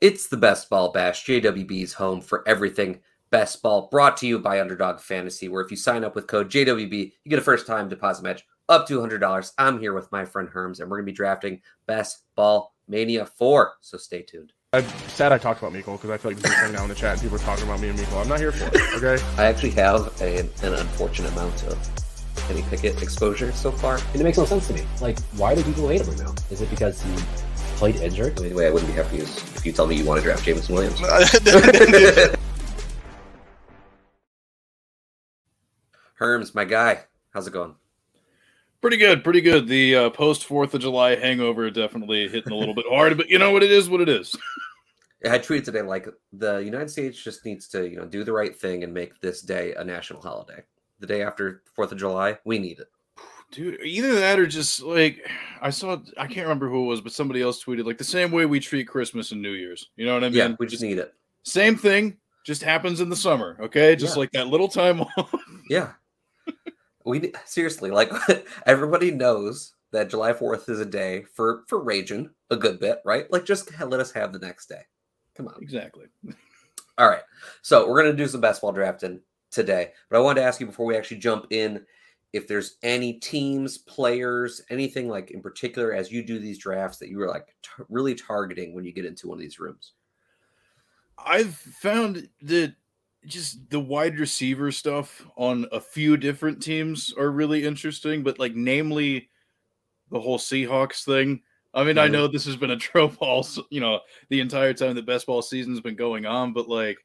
It's the Best Ball Bash, JWB's home for everything best ball, brought to you by Underdog Fantasy, where if you sign up with code JWB, you get a first time deposit match up to $100. I'm here with my friend Herms, and we're going to be drafting Best Ball Mania 4. So stay tuned. I'm sad I talked about Miko because I feel like this is now in the chat and people are talking about me and Miko. I'm not here for it, okay? I actually have a, an unfortunate amount of Kenny Pickett exposure so far. And it makes no sense to me. Like, why do people hate him right now? Is it because he played injured? The only way I wouldn't be happy is if you tell me you want to draft Jameson Williams. Herms, my guy, how's it going? Pretty good, pretty good. The uh, post Fourth of July hangover definitely hitting a little bit hard, but you know what it is, what it is. I tweeted today like the United States just needs to you know do the right thing and make this day a national holiday. The day after Fourth of July, we need it. Dude, either that or just like I saw, I can't remember who it was, but somebody else tweeted like the same way we treat Christmas and New Year's. You know what I mean? Yeah, we just need it. Same thing, just happens in the summer. Okay, just Yeah. like that little time off. Yeah. we seriously like everybody knows that July 4th is a day for for raging a good bit, right? Like just let us have the next day. Come on. exactly. All right. So we're gonna do some best ball drafting today. But I wanted to ask you before we actually jump in if there's any teams, players, anything like in particular as you do these drafts that you were like t- really targeting when you get into one of these rooms. I've found that just the wide receiver stuff on a few different teams are really interesting, but like namely the whole Seahawks thing. I mean, I Mhm. know this has been a trope all, you know, the entire time the best ball season's been going on, but like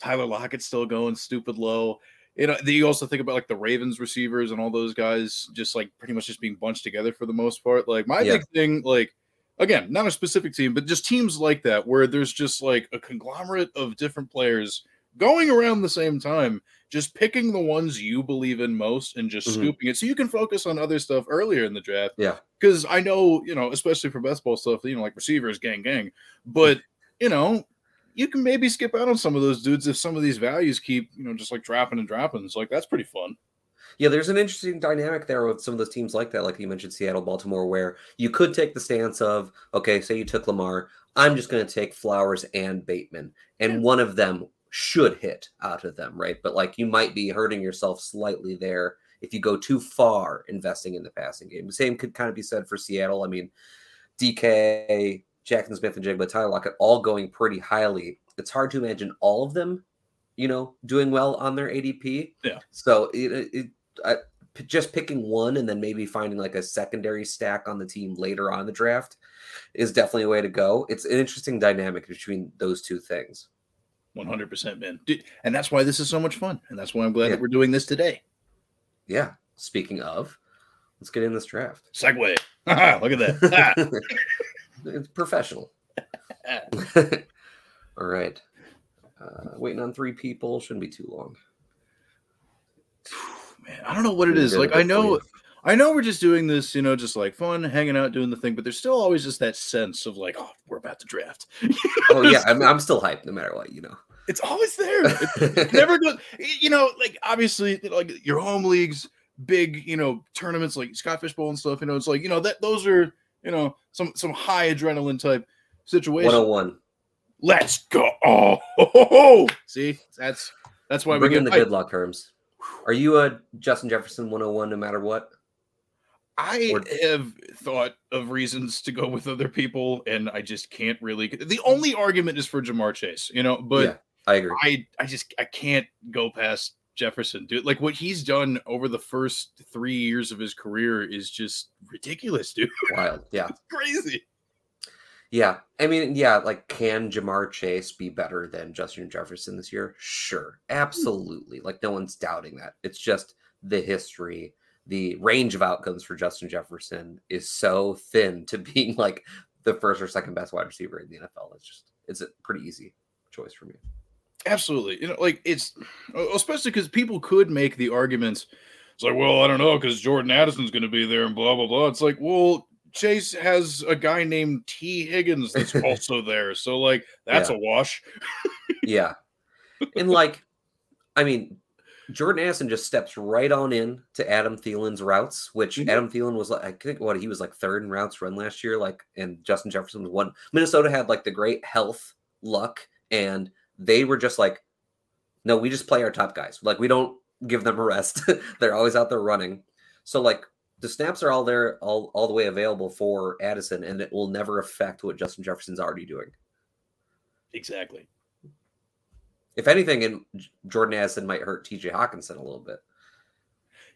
Tyler Lockett's still going stupid low. You know, you also think about like the Ravens receivers and all those guys just like pretty much just being bunched together for the most part. Like my Yeah. big thing, like again, not a specific team, but just teams like that where there's just like a conglomerate of different players going around the same time, just picking the ones you believe in most and just Mhm. scooping it so you can focus on other stuff earlier in the draft. Yeah. Because I know, you know, especially for best ball stuff, you know, like receivers, gang, gang. But, you know, you can maybe skip out on some of those dudes if some of these values keep, you know, just like dropping and dropping. It's like that's pretty fun. Yeah, there's an interesting dynamic there with some of those teams like that, like you mentioned, Seattle, Baltimore, where you could take the stance of, okay, say you took Lamar, I'm just going to take Flowers and Bateman, and Yeah. one of them should hit out of them, right? But like you might be hurting yourself slightly there if you go too far investing in the passing game. The same could kind of be said for Seattle. I mean, DK, Jaxon Smith-Njigba, Tyler Lockett all going pretty highly. It's hard to imagine all of them, you know, doing well on their ADP. Yeah. So it, it I, just picking one and then maybe finding like a secondary stack on the team later on in the draft is definitely a way to go. It's an interesting dynamic between those two things. 100% man. Dude, And that's why this is so much fun. And that's why I'm glad Yeah. that we're doing this today. Yeah. Speaking of, let's get in this draft. Segway. Look at that. it's professional. All right. Uh, waiting on three people shouldn't be too long. man, I don't know what it is. Like I know I know we're just doing this, you know, just like fun, hanging out, doing the thing, but there's still always just that sense of like, oh, we're about to draft. Oh yeah, I'm, I'm still hyped no matter what, you know. It's always there. It it never goes, you know, like obviously like your home leagues, big, you know, tournaments like Scott Fish Bowl and stuff, you know, it's like, you know, that those are, you know, some some high adrenaline type situation. 101. Let's go. Oh, ho, ho, ho. see, that's that's why we Bring get in the hyped. good luck Herms. Are you a Justin Jefferson 101 no matter what? I Or- have thought of reasons to go with other people, and I just can't really. The hmm. only argument is for Ja'Marr Chase, you know, but yeah, I agree. I, I just, I can't go past Jefferson, dude. Like what he's done over the first three years of his career is just ridiculous, dude. Wild. Yeah. It's crazy. Yeah. I mean, yeah, like can Ja'Marr Chase be better than Justin Jefferson this year? Sure. Absolutely. Like no one's doubting that. It's just the history, the range of outcomes for Justin Jefferson is so thin to being like the first or second best wide receiver in the NFL. It's just it's a pretty easy choice for me. Absolutely. You know, like it's especially because people could make the arguments. It's like, well, I don't know, because Jordan Addison's going to be there and blah blah blah. It's like, well, Chase has a guy named Tee Higgins that's also there, so like that's Yeah. a wash. Yeah. and like, I mean, Jordan Addison just steps right on in to Adam Thielen's routes, which Mhm. Adam Thielen was like, I think what he was like third in routes run last year, like, and Justin Jefferson was one. Minnesota had like the great health, luck, and they were just like, no, we just play our top guys. Like, we don't give them a rest. They're always out there running. So, like, the snaps are all there, all, all the way available for Addison, and it will never affect what Justin Jefferson's already doing. Exactly. If anything, and Jordan Addison might hurt TJ Hockenson a little bit.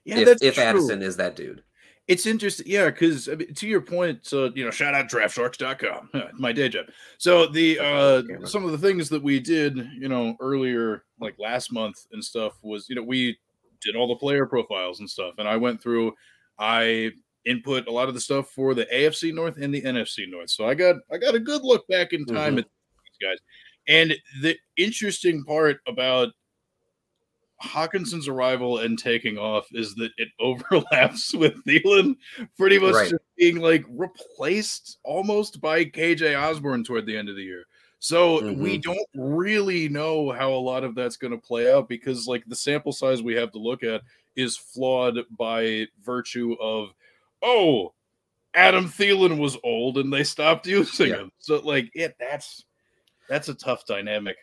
Yeah, if if. Addison is that dude. It's interesting, yeah, because I mean, to your point, so you know, shout out draftsharks.com, my day job. So the uh some of the things that we did, you know, earlier, like last month and stuff, was you know, we did all the player profiles and stuff, and I went through, I input a lot of the stuff for the AFC North and the NFC North. So I got I got a good look back in time Mhm. at these guys. And the interesting part about Hockenson's arrival and taking off is that it overlaps with Thielen pretty much Right. just being like replaced almost by KJ Osborn toward the end of the year. So we mm-hmm. don't really know how a lot of that's going to play out because like the sample size we have to look at is flawed by virtue of oh Adam Thielen was old and they stopped using Yeah. him. So like it that's that's a tough dynamic.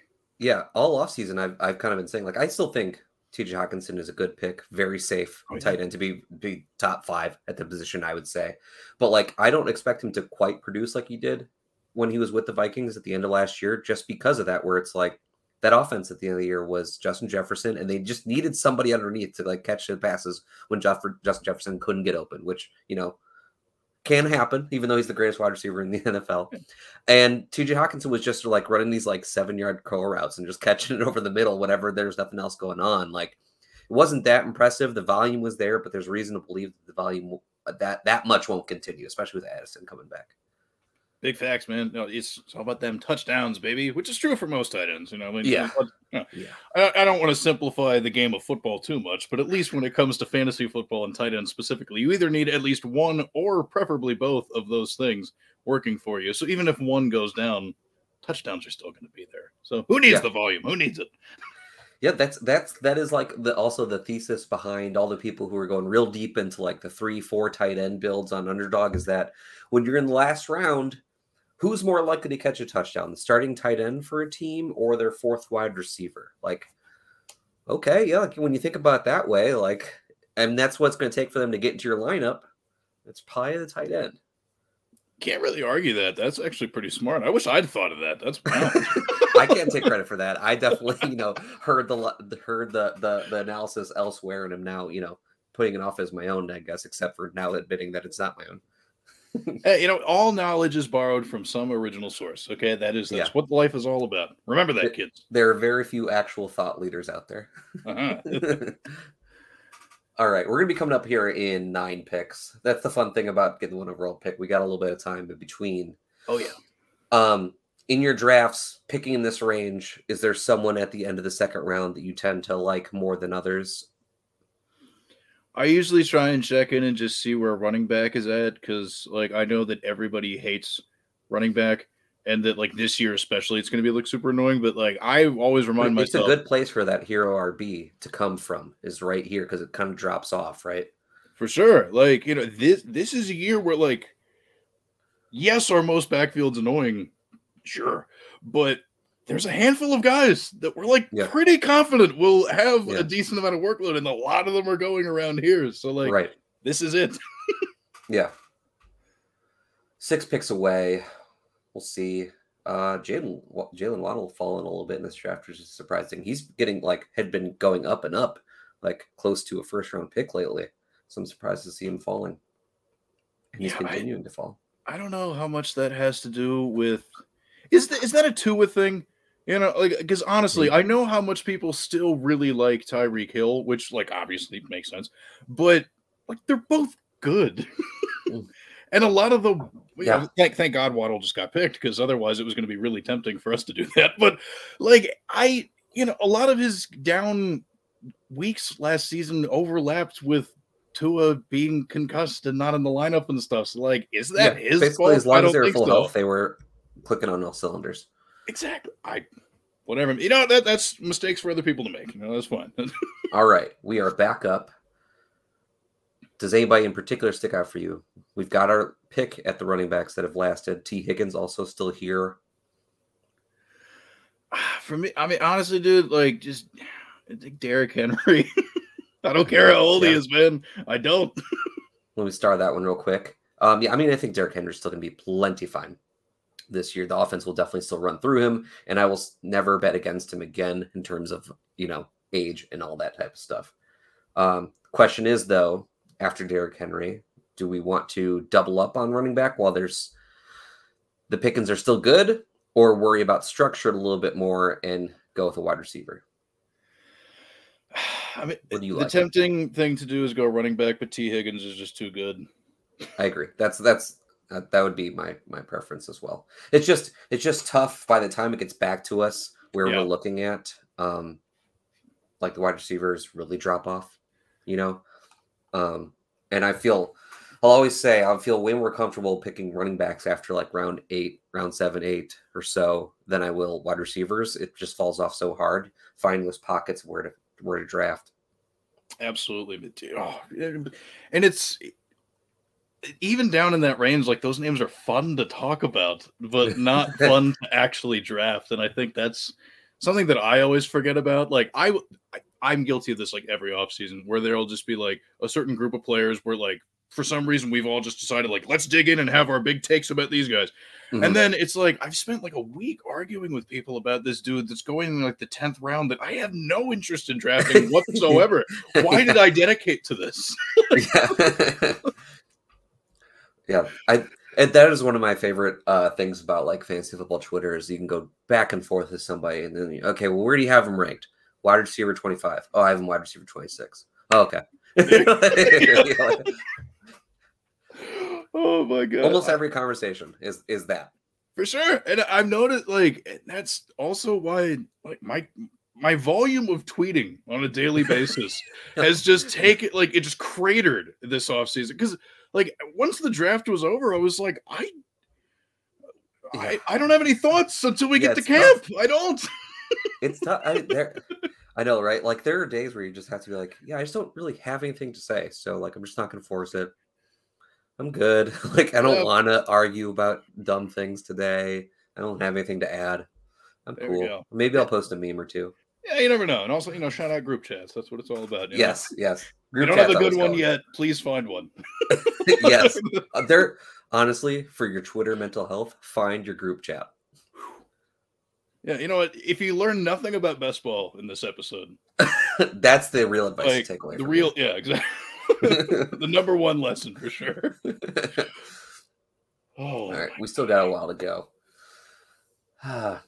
Yeah, all offseason I've I've kind of been saying like I still think TJ Hockenson is a good pick, very safe Oh, yeah. tight end to be be top five at the position, I would say. But like I don't expect him to quite produce like he did when he was with the Vikings at the end of last year, just because of that, where it's like that offense at the end of the year was Justin Jefferson, and they just needed somebody underneath to like catch the passes when Justin Jefferson couldn't get open, which you know can happen, even though he's the greatest wide receiver in the NFL. And TJ Hockenson was just like running these like seven yard curl routes and just catching it over the middle whenever there's nothing else going on. Like it wasn't that impressive. The volume was there, but there's reason to believe that the volume that that much won't continue, especially with Addison coming back. Big facts, man. No, it's, it's all about them touchdowns, baby, which is true for most tight ends. You know, I mean, Yeah. you know, Yeah. I, I don't want to simplify the game of football too much, but at least when it comes to fantasy football and tight ends specifically, you either need at least one or preferably both of those things working for you. So even if one goes down, touchdowns are still going to be there. So who needs Yeah. the volume? Who needs it? Yeah, that's that's that is like the also the thesis behind all the people who are going real deep into like the three, four tight end builds on underdog is that when you're in the last round, who's more likely to catch a touchdown? The starting tight end for a team or their fourth wide receiver? Like, okay, yeah, like when you think about it that way, like, and that's what's going to take for them to get into your lineup. It's probably the tight end. Can't really argue that. That's actually pretty smart. I wish I'd thought of that. That's. I can't take credit for that. I definitely, you know, heard the heard the the the analysis elsewhere, and am now, you know, putting it off as my own. I guess, except for now admitting that it's not my own. Hey, you know, all knowledge is borrowed from some original source. Okay, that is that's Yeah. what life is all about. Remember that, kids. There are very few actual thought leaders out there. Uh-huh. All right, we're gonna be coming up here in nine picks. That's the fun thing about getting one overall pick. We got a little bit of time in between. oh yeah. Um, in your drafts, picking in this range, is there someone at the end of the second round that you tend to like more than others? I usually try and check in and just see where running back is at because, like, I know that everybody hates running back, and that like this year especially, it's going to be like super annoying. But like, I always remind it's myself a good place for that hero RB to come from is right here because it kind of drops off, right? for sure. Like, you know, this this is a year where like, yes, our most backfield's annoying, sure, but there's a handful of guys that we're like Yeah. pretty confident will have Yeah. a decent amount of workload, and a lot of them are going around here. So like, right. this is it. Yeah. Six picks away. We'll see. Uh, Jalen Jalen Waddle fallen a little bit in this draft, which is surprising. He's getting like had been going up and up, like close to a first round pick lately. So I'm surprised to see him falling. And he's Yeah, I- continuing to fall. I don't know how much that has to do with is that is that a Tua thing? You know, like because honestly, I know how much people still really like Tyreek Hill, which like obviously makes sense, but like they're both good. Mm. and a lot of the you know, Yeah. thank thank God Waddle just got picked because otherwise it was going to be really tempting for us to do that. But like I, you know, a lot of his down weeks last season overlapped with Tua being concussed and not in the lineup and stuff. So like, is that his basically fault? as long I as don't they were full so. health, they were clicking on all cylinders. Exactly. I whatever. You know that that's mistakes for other people to make. You know that's fine. All right, we are back up. Does anybody in particular stick out for you? We've got our pick at the running backs that have lasted. Tee Higgins also still here. for me, I mean, honestly, dude, like just think Derrick Henry. I don't care how old he Yeah. is, man. I don't. Let me start that one real quick. Um, yeah, I mean, I think Derrick Henry's still going to be plenty fine this year. The offense will definitely still run through him, and I will never bet against him again in terms of you know age and all that type of stuff. Um, question is though, after Derrick Henry, do we want to double up on running back while there's the Pickens are still good, or worry about structure a little bit more and go with a wide receiver? I mean, What do you the like? tempting thing to do is go running back, but Tee Higgins is just too good. I agree. That's that's that, that would be my my preference as well. It's just it's just tough by the time it gets back to us where Yeah. we're looking at um like the wide receivers really drop off, you know. Um and I feel I'll always say I feel way more comfortable picking running backs after like round 8, round 7, 8 or so than I will wide receivers. It just falls off so hard finding those pockets where to where to draft. Absolutely, but oh, and it's even down in that range. Like those names are fun to talk about, but not fun to actually draft. And I think that's something that I always forget about. Like I, I'm guilty of this like every offseason where there'll just be like a certain group of players where like for some reason we've all just decided like let's dig in and have our big takes about these guys. Mhm. And then it's like I've spent like a week arguing with people about this dude that's going in like the tenth round that I have no interest in drafting whatsoever. Why did I dedicate to this? yeah. I and that is one of my favorite uh things about like fantasy football Twitter is you can go back and forth with somebody and then you, okay, well where do you have them ranked? Wide receiver 25. Oh, I have him wide receiver 26. Oh, okay. Oh my god! Almost every conversation is is that. for sure, and I've noticed like that's also why like my my volume of tweeting on a daily basis has just taken like it just cratered this offseason because like once the draft was over, I was like I. I, I don't have any thoughts until we Yeah, get to camp. I don't. It's tough. I, there, I know, right? Like there are days where you just have to be like, yeah, I just don't really have anything to say. So like I'm just not gonna force it. I'm good. like I don't Yeah. want to argue about dumb things today. I don't have anything to add. I'm There cool. Maybe I'll post a meme or two. Yeah, you never know. And also, you know, shout out group chats. That's what it's all about. you know? Yes, you don't have a good one go. yet, please find one. yes. Uh, There honestly, for your Twitter mental health, find your group chat. Yeah, you know what? If you learn nothing about best ball in this episode, That's the real advice like to take away. the real, yeah, exactly. the number one lesson for sure. Oh, All right, we still got a while to go.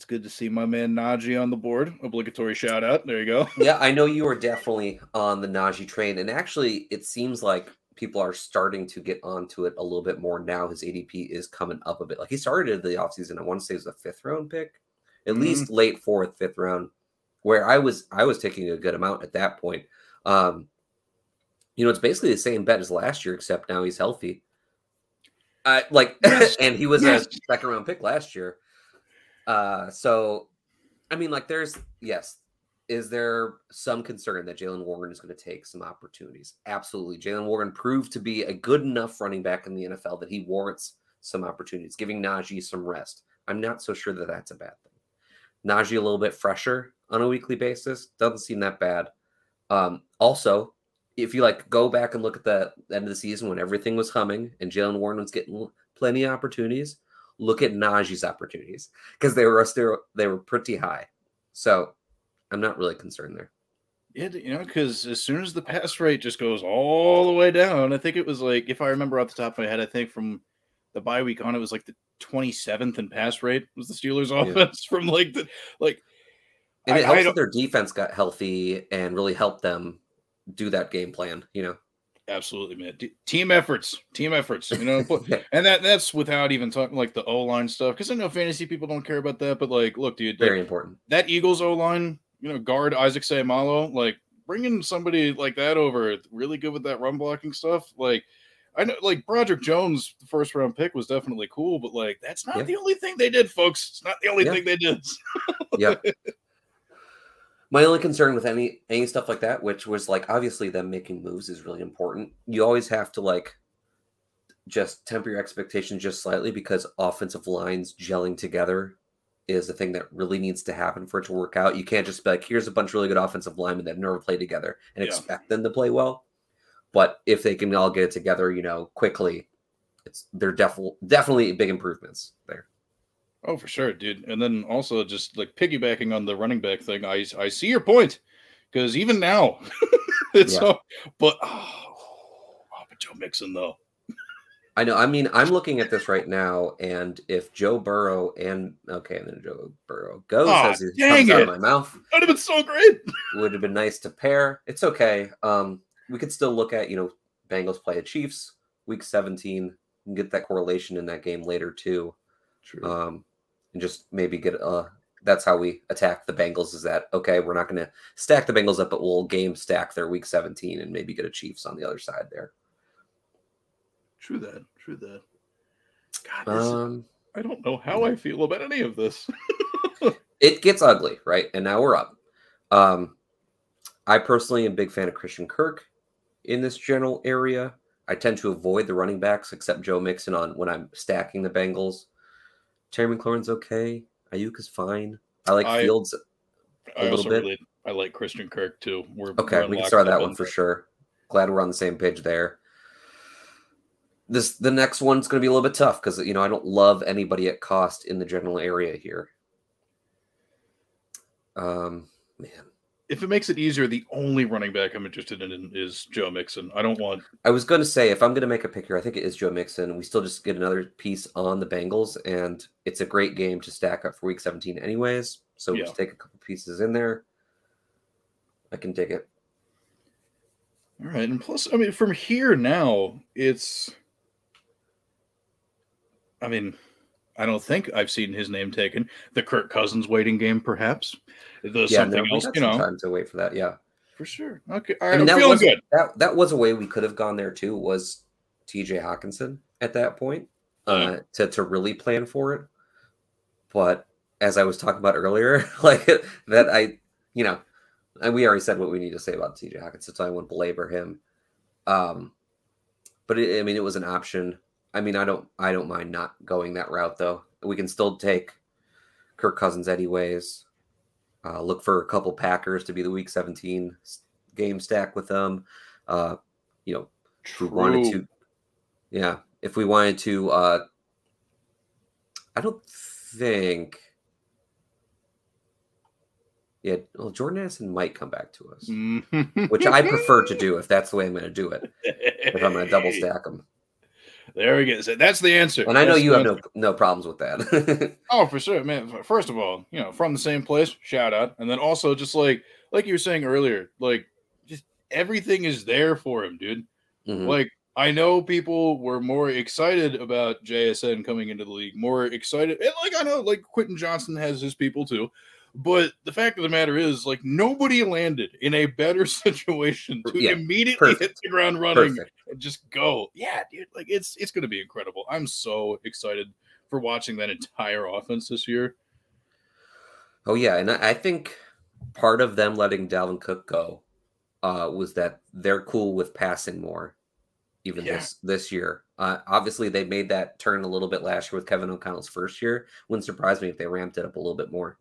It's good to see my man Najee on the board. Obligatory shout out. There you go. yeah, I know you are definitely on the Najee train, and actually, it seems like people are starting to get onto it a little bit more now. His ADP is coming up a bit. Like he started the offseason, I want to say it was a fifth round pick, at Mhm. least late fourth, fifth round, where I was I was taking a good amount at that point. Um, you know, it's basically the same bet as last year, except now he's healthy. I like, Yes, and he was yes. a second round pick last year. Uh, so I mean, like, there's yes, is there some concern that Jaylen Warren is going to take some opportunities? Absolutely. Jaylen Warren proved to be a good enough running back in the NFL that he warrants some opportunities, giving Najee some rest. I'm not so sure that that's a bad thing. Najee a little bit fresher on a weekly basis doesn't seem that bad. Um, also, if you like go back and look at the end of the season when everything was humming and Jaylen Warren was getting plenty of opportunities, look at Najee's opportunities because they were they were they were pretty high. So I'm not really concerned there. Yeah, you know, because as soon as the pass rate just goes all the way down, I think it was like, if I remember off the top of my head, I think from the bye week on, it was like the 27th in pass rate was the Steelers' Yeah. offense from like the like. And it I- I helps that their defense got healthy and really helped them do that game plan. You know, Absolutely, man. T- team efforts, team efforts. You know, and that that's without even talking like the O line stuff. Because I know fantasy people don't care about that, but like, look, dude, like, very important. that Eagles O line, you know, guard Isaac Seumalo, like bringing somebody like that over, really good with that run blocking stuff. Like, I know, like Broderick Jones, the first round pick was definitely cool, but like that's not Yeah. the only thing they did, folks. It's not the only Yeah. thing they did. yeah. My only concern with any any stuff like that, which was like obviously them making moves is really important. You always have to like just temper your expectations just slightly because offensive lines gelling together is the thing that really needs to happen for it to work out. You can't just be like, here's a bunch of really good offensive linemen that never played together and Yeah. expect them to play well. But if they can all get it together, you know, quickly, it's they're definitely definitely big improvements there. Oh, for sure, dude. And then also just like piggybacking on the running back thing, I I see your point because even now, it's Yeah. so. But oh, oh, but Joe Mixon though. I know. I mean, I'm looking at this right now, and if Joe Burrow and okay, and then Joe Burrow goes Aw, as dang comes out it. of my mouth, That'd have been so great. would have been nice to pair. It's okay. Um, we could still look at you know Bengals play at Chiefs week 17 and get that correlation in that game later too. True. Um, and just maybe get uh that's how we attack the Bengals. Is that okay? We're not going to stack the Bengals up, but we'll game stack their week 17 and maybe get a Chiefs on the other side there. true that. True that. God, this, Um. I don't know how I feel about any of this. it gets ugly, right? And now we're up. Um, I personally am a big fan of Christian Kirk in this general area. I tend to avoid the running backs except Joe Mixon on when I'm stacking the Bengals. Terry McLaurin's okay. Aiyuk is fine. I like I- Fields. I little bit. really I like Christian Kirk too. We're Okay, we're we can start that one for sure. Glad we're on the same page there. This the next one's going to be a little bit tough because you know I don't love anybody at cost in the general area here. Um, man, If it makes it easier, the only running back I'm interested in is Joe Mixon. I don't want I was going to say if I'm going to make a pick here, I think it is Joe Mixon. We still just get another piece on the Bengals, and it's a great game to stack up for Week 17, anyways. So Yeah. just take a couple pieces in there. I can take it. All right, and plus, I mean, from here now, it's. I mean, I don't think I've seen his name taken. The Kirk Cousins waiting game, perhaps. The Yeah, something no, else, you know, time to wait for that. Yeah, for sure. Okay, all I mean I'm that feeling was good. that that was a way we could have gone there too. Was T.J. Hockenson at that point uh, to to really plan for it? But as I was talking about earlier, like that, I you know, and we already said what we need to say about T.J. Hockenson, so I won't belabor him. Um, but it, I mean, it was an option. I mean, I don't I don't mind not going that route though. We can still take Kirk Cousins anyways. Uh, look for a couple Packers to be the Week 17 game stack with them. Uh, you know, if we wanted to, yeah, if we wanted to, uh, I don't think, yeah, well, Jordan Addison might come back to us, which I prefer to do if that's the way I'm going to do it. If I'm going to double stack them, There we go. So that's the answer. and I know That's you have answer. no no problems with that. Oh, for sure, man. First of all, you know, from the same place, shout out, and then also just like like you were saying earlier, like just everything is there for him, dude. Mhm. Like I know people were more excited about JSN coming into the league, more excited, and like I know like Quentin Johnston has his people too. But the fact of the matter is, like nobody landed in a better situation to Yeah, immediately hit the ground running Perfect. and just go. Yeah, dude, like it's it's gonna be incredible. I'm so excited for watching that entire offense this year. Oh yeah, and I I think part of them letting Dalvin Cook go uh, was that they're cool with passing more, even Yeah. this this year. Uh, obviously, they made that turn a little bit last year with Kevin O'Connell's first year. Wouldn't surprise me if they ramped it up a little bit more.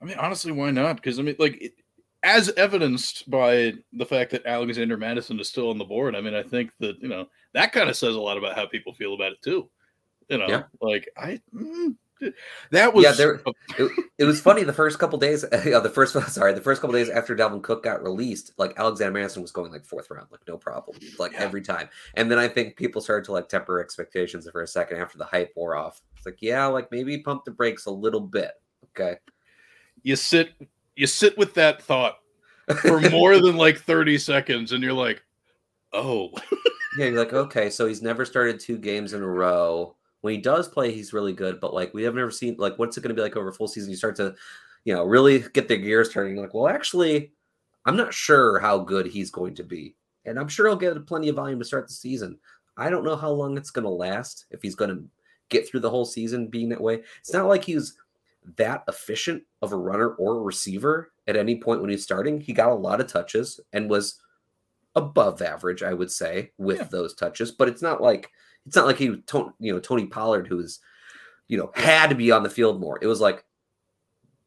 I mean, honestly, why not? Because I mean, like, it, as evidenced by the fact that Alexander Mattison is still on the board. I mean, I think that you know that kind of says a lot about how people feel about it too. You know, Yeah. like I mm, that was Yeah, there- It, it was funny the first couple days. Uh, the first sorry, the first couple days after Dalvin Cook got released, like Alexander Mattison was going like fourth round, like no problem, like Yeah. every time. And then I think people started to like temper expectations for a second after the hype wore off. It's like, yeah, like maybe pump the brakes a little bit. Okay. You sit you sit with that thought for more than like 30 seconds and you're like oh Yeah, you're like, okay, so he's never started two games in a row. When he does play, he's really good, but like we have never seen like what's it going to be like over a full season? You start to, you know, really get the gears turning. Like, well, actually, I'm not sure how good he's going to be. and I'm sure he'll get plenty of volume to start the season. I don't know how long it's going to last if he's going to get through the whole season being that way. It's not like he's that efficient of a runner or a receiver at any point when he's starting. He got a lot of touches and was above average, I would say, with Yeah. those touches. But it's not like it's not like he, you know, Tony Pollard, who was, you know, had to be on the field more. It was like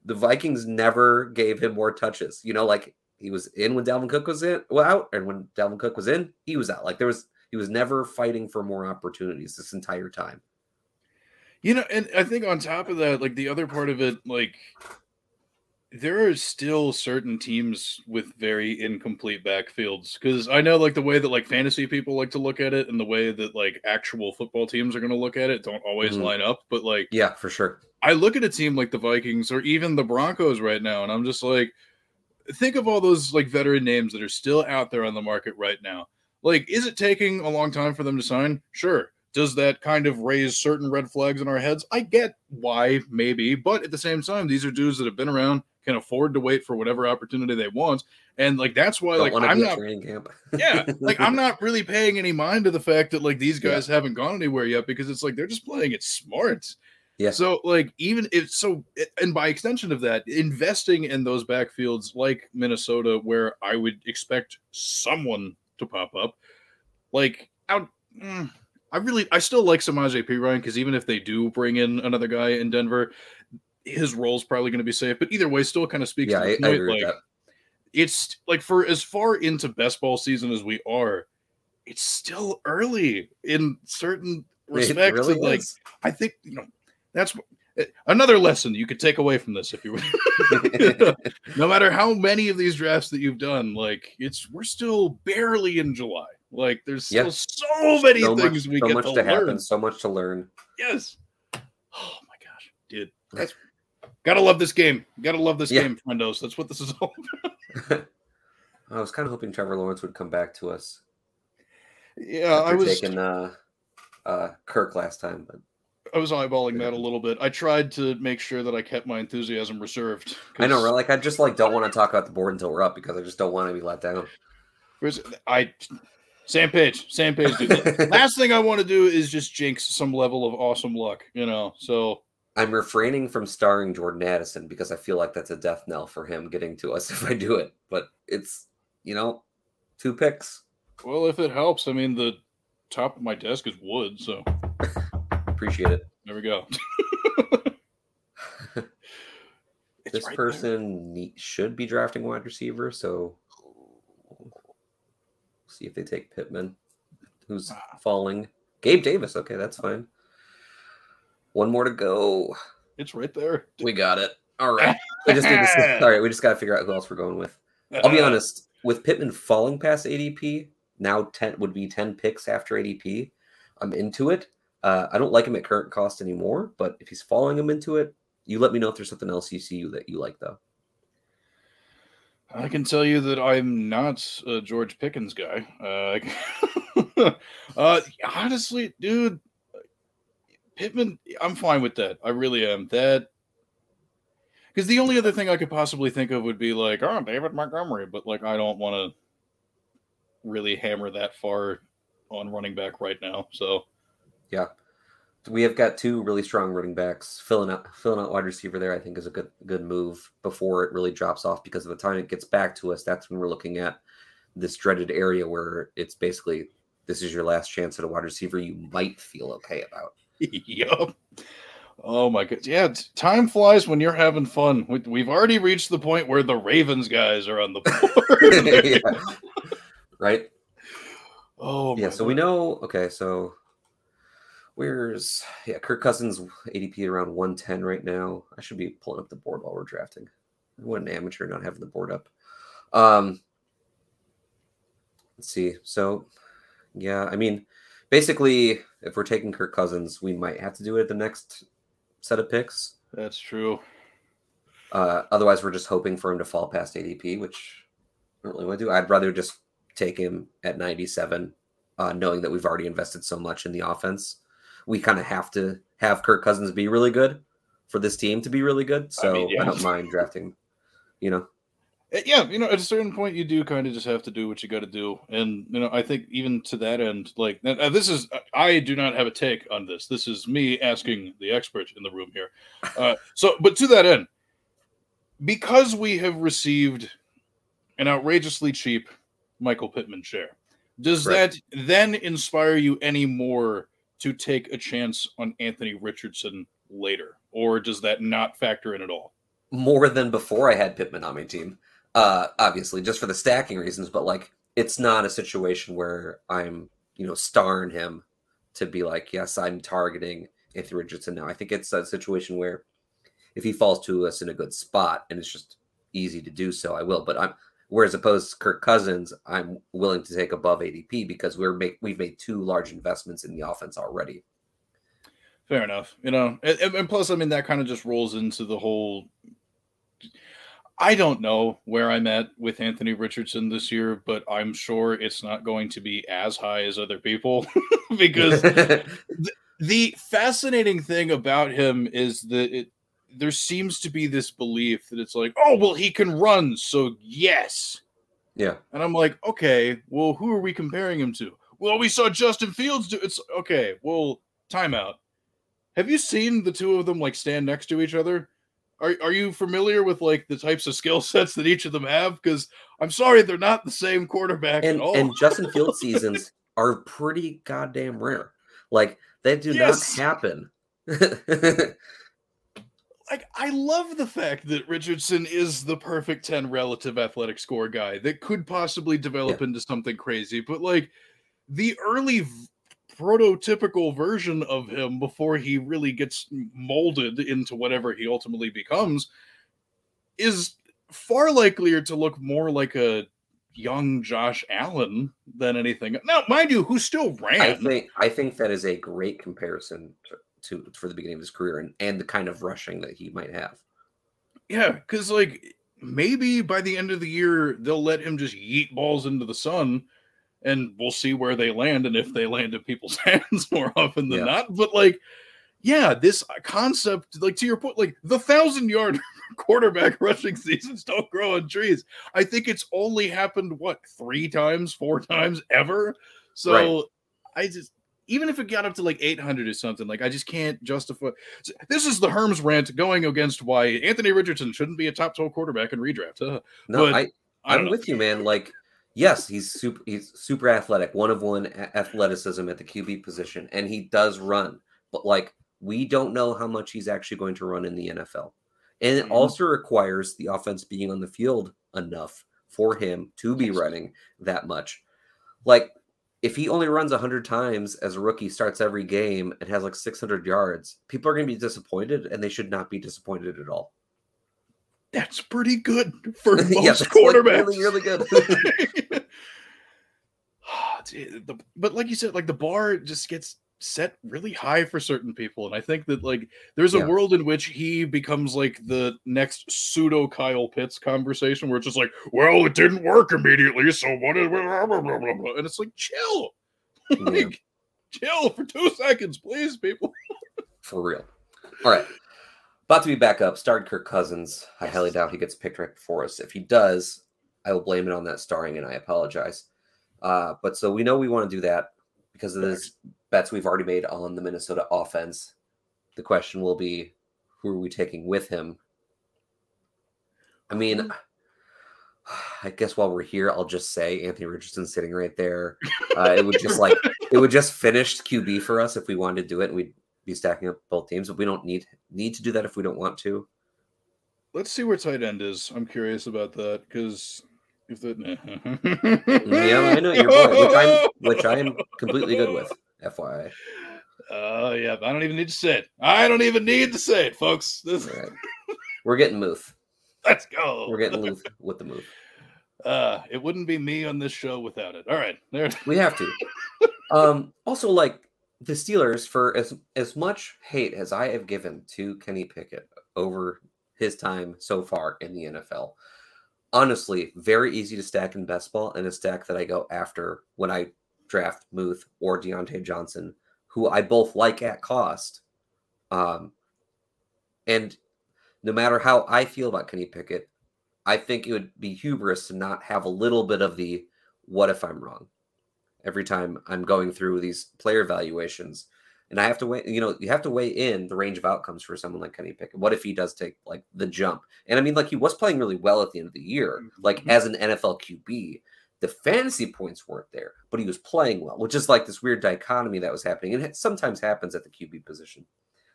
the Vikings never gave him more touches. You know, like he was in when Dalvin Cook was in, well, out, and when Dalvin Cook was in, he was out. Like there was, he was never fighting for more opportunities this entire time. You know, and I think on top of that, like the other part of it, like there are still certain teams with very incomplete backfields because I know like the way that like fantasy people like to look at it and the way that like actual football teams are going to look at it don't always Mhm. line up. But like Yeah, for sure. I look at a team like the Vikings or even the Broncos right now, and I'm just like, think of all those like veteran names that are still out there on the market right now. Like, is it taking a long time for them to sign? Sure. Does that kind of raise certain red flags in our heads? I get why, maybe, but at the same time, these are dudes that have been around, can afford to wait for whatever opportunity they want, and like that's why, Don't like, I'm not training camp. yeah, like I'm not really paying any mind to the fact that like these guys haven't gone anywhere yet because it's like they're just playing it smart. Yeah. So like even if so, and by extension of that, investing in those backfields like Minnesota, where I would expect someone to pop up, like out. mm, I really, I still like Samaje Perine because even if they do bring in another guy in Denver, his role's probably going to be safe. But either way, still kind of speaks Yeah, to the I point, agree like it's like for as far into best ball season as we are, it's still early in certain respects. really and, like is. I think you know that's eh, another lesson you could take away from this if you no matter how many of these drafts that you've done, like it's we're still barely in July. Like there's still Yeah. so many so things much, we so get much to, to, learn. happen, so much to learn. Yes. Oh my gosh, dude. That's gotta love this game. Gotta love this Yeah. game, friendos. That's what this is all about. I was kind of hoping Trevor Lawrence would come back to us. Yeah, I was taking uh, uh, Kirk last time, but I was eyeballing that a little bit. I tried to make sure that I kept my enthusiasm reserved. I know, right? Like I just like don't want to talk about the board until we're up because I just don't want to be let down. I same page, same page. Dude. Last thing I want to do is just jinx some level of awesome luck, you know. So I'm refraining from starring Jordan Addison because I feel like that's a death knell for him getting to us if I do it. But it's you know, two picks. well, if it helps, I mean the top of my desk is wood, so Appreciate it. there we go. This right person ne- should be drafting wide receiver, so see if they take Pittman, who's Ah. falling. Gabe Davis. Okay, that's fine. One more to go. It's right there. We got it. All right. We just need to. All right. We just got to figure out who else we're going with. I'll be honest. With Pittman falling past ADP, now ten would be ten picks after ADP. I'm into it. Uh, I don't like him at current cost anymore, but if he's falling him into it, you let me know if there's something else you see that you like though. I can tell you that I'm not a George Pickens guy. Uh, uh, honestly, dude, Pittman, I'm fine with that. I really am. That because the only other thing I could possibly think of would be like, oh, David Montgomery, but like I don't want to really hammer that far on running back right now. So We have got two really strong running backs. Filling out filling out wide receiver there, I think, is a good good move before it really drops off. Because of the time it gets back to us, that's when we're looking at this dreaded area where it's basically this is your last chance at a wide receiver you might feel okay about. yup. Oh my god. Yeah, t- time flies when you're having fun. We- We've already reached the point where the Ravens guys are on the board. Yeah. Right? Oh yeah my so we know okay so where's yeah kirk cousins adp around 110 right now. I should be pulling up the board while we're drafting. What an amateur not having the board up. Um let's see. So yeah i mean basically if we're taking kirk cousins we might have to do it at the next set of picks. That's true. uh otherwise we're just hoping for him to fall past adp which i don't really want to do. I'd rather just take him at 97 uh, knowing that we've already invested so much in the offense. We kind of have to have Kirk Cousins be really good for this team to be really good. So I, mean, yeah. don't mind drafting, you know. Uh, Yeah, you know, at a certain point, you do kind of just have to do what you got to do, and you know, I think even to that end, like this is, I do not have a take on this. This is me asking the expert in the room here. Uh, so, but to that end, because we have received an outrageously cheap Michael Pittman share, does Right. that then inspire you any more to take a chance on Anthony Richardson later, or does that not factor in at all? more than before I had Pittman on my team. Uh, obviously, just for the stacking reasons, but like it's not a situation where I'm, you know, starring him to be like, yes, I'm targeting Anthony Richardson now. I think it's a situation where if he falls to us in a good spot and it's just easy to do so, I will. But I'm whereas opposed to Kirk Cousins, I'm willing to take above ADP because we're make we've made two large investments in the offense already. Fair enough. You know, and, and- plus, I mean, that kind of just rolls into the whole. I don't know where I'm at with Anthony Richardson this year, but I'm sure it's not going to be as high as other people because the fascinating thing about him is that it, there seems to be this belief that it's like, oh, well, he can run, so yes. yeah. And I'm like, okay, well, who are we comparing him to? Well, we saw Justin Fields do it's okay. Well, timeout. Have you seen the two of them like stand next to each other? Are are you familiar with like the types of skill sets that each of them have? Because I'm sorry, they're not the same quarterback and at all. and Justin Fields seasons are pretty goddamn rare. Like they do Yes. not happen. like I love the fact that Richardson is the perfect 10 relative athletic score guy that could possibly develop into something crazy, but like the early v- prototypical version of him before he really gets molded into whatever he ultimately becomes is far likelier to look more like a young Josh Allen than anything. Now, mind you, who still ran. I think I think that is a great comparison to, for the beginning of his career and, and the kind of rushing that he might have. Yeah, because like maybe by the end of the year they'll let him just yeet balls into the sun, and we'll see where they land and if they land in people's hands more often than Yeah. not. But like, yeah, this concept, like to your point, like the thousand yard quarterback rushing seasons don't grow on trees. I think it's only happened what three times, four times ever. So Right. I just even if it got up to like 800 or something, like I just can't justify. This is the Herms rant going against why Anthony Richardson shouldn't be a top 12 quarterback in redraft. Uh, No, But I, I I'm with you, man. Like, yes, he's super he's super athletic, one of one athleticism at the QB position, and he does run. But like, we don't know how much he's actually going to run in the NFL. And it Mhm. also requires the offense being on the field enough for him to be running that much. Like, if he only runs 100 times as a rookie, starts every game, and has like 600 yards, people are going to be disappointed, and they should not be disappointed at all. That's pretty good for most yeah, that's like quarterbacks. really, really good. But like you said, like the bar just gets set really high for certain people, and I think that like there's a Yeah. world in which he becomes like the next pseudo Kyle Pitts conversation, where it's just like, well, it didn't work immediately, so what is blah, blah, blah, blah, blah. and it's like, chill, Yeah. like chill for two seconds, please, people. for real. All right. About to be back up. Starred Kirk Cousins. I highly doubt he gets picked right before us. If he does, I will blame it on that starring, and I apologize. Uh, but so we know we want to do that because of this bets we've already made on the Minnesota offense. The question will be, who are we taking with him? I mean, I guess while we're here, I'll just say Anthony Richardson sitting right there. Uh, it would just like it would just finish QB for us if we wanted to do it, and we'd be stacking up both teams. But we don't need need to do that if we don't want to. Let's see where tight end is. I'm curious about that because if the Yeah, I know your boy, which I'm which I am completely good with. FYI. Oh yeah, I don't even need to say it. I don't even need to say it, folks. This, right. We're getting Muth. let's go. We're getting Muth with the move. Uh, it wouldn't be me on this show without it. All right, there. We have to. Um, also, like the Steelers, for as as much hate as I have given to Kenny Pickett over his time so far in the NFL, honestly, very easy to stack in best ball and a stack that I go after when I draft Muth or Diontae Johnson, who I both like at cost. Um, and no matter how I feel about Kenny Pickett, I think it would be hubris to not have a little bit of the what if I'm wrong every time I'm going through these player valuations. And I have to wait, you know, you have to weigh in the range of outcomes for someone like Kenny Pickett. What if he does take like the jump? And I mean, like he was playing really well at the end of the year, like Mhm. as an NFL QB. The fantasy points weren't there, but he was playing well, which is like this weird dichotomy that was happening. And it sometimes happens at the QB position.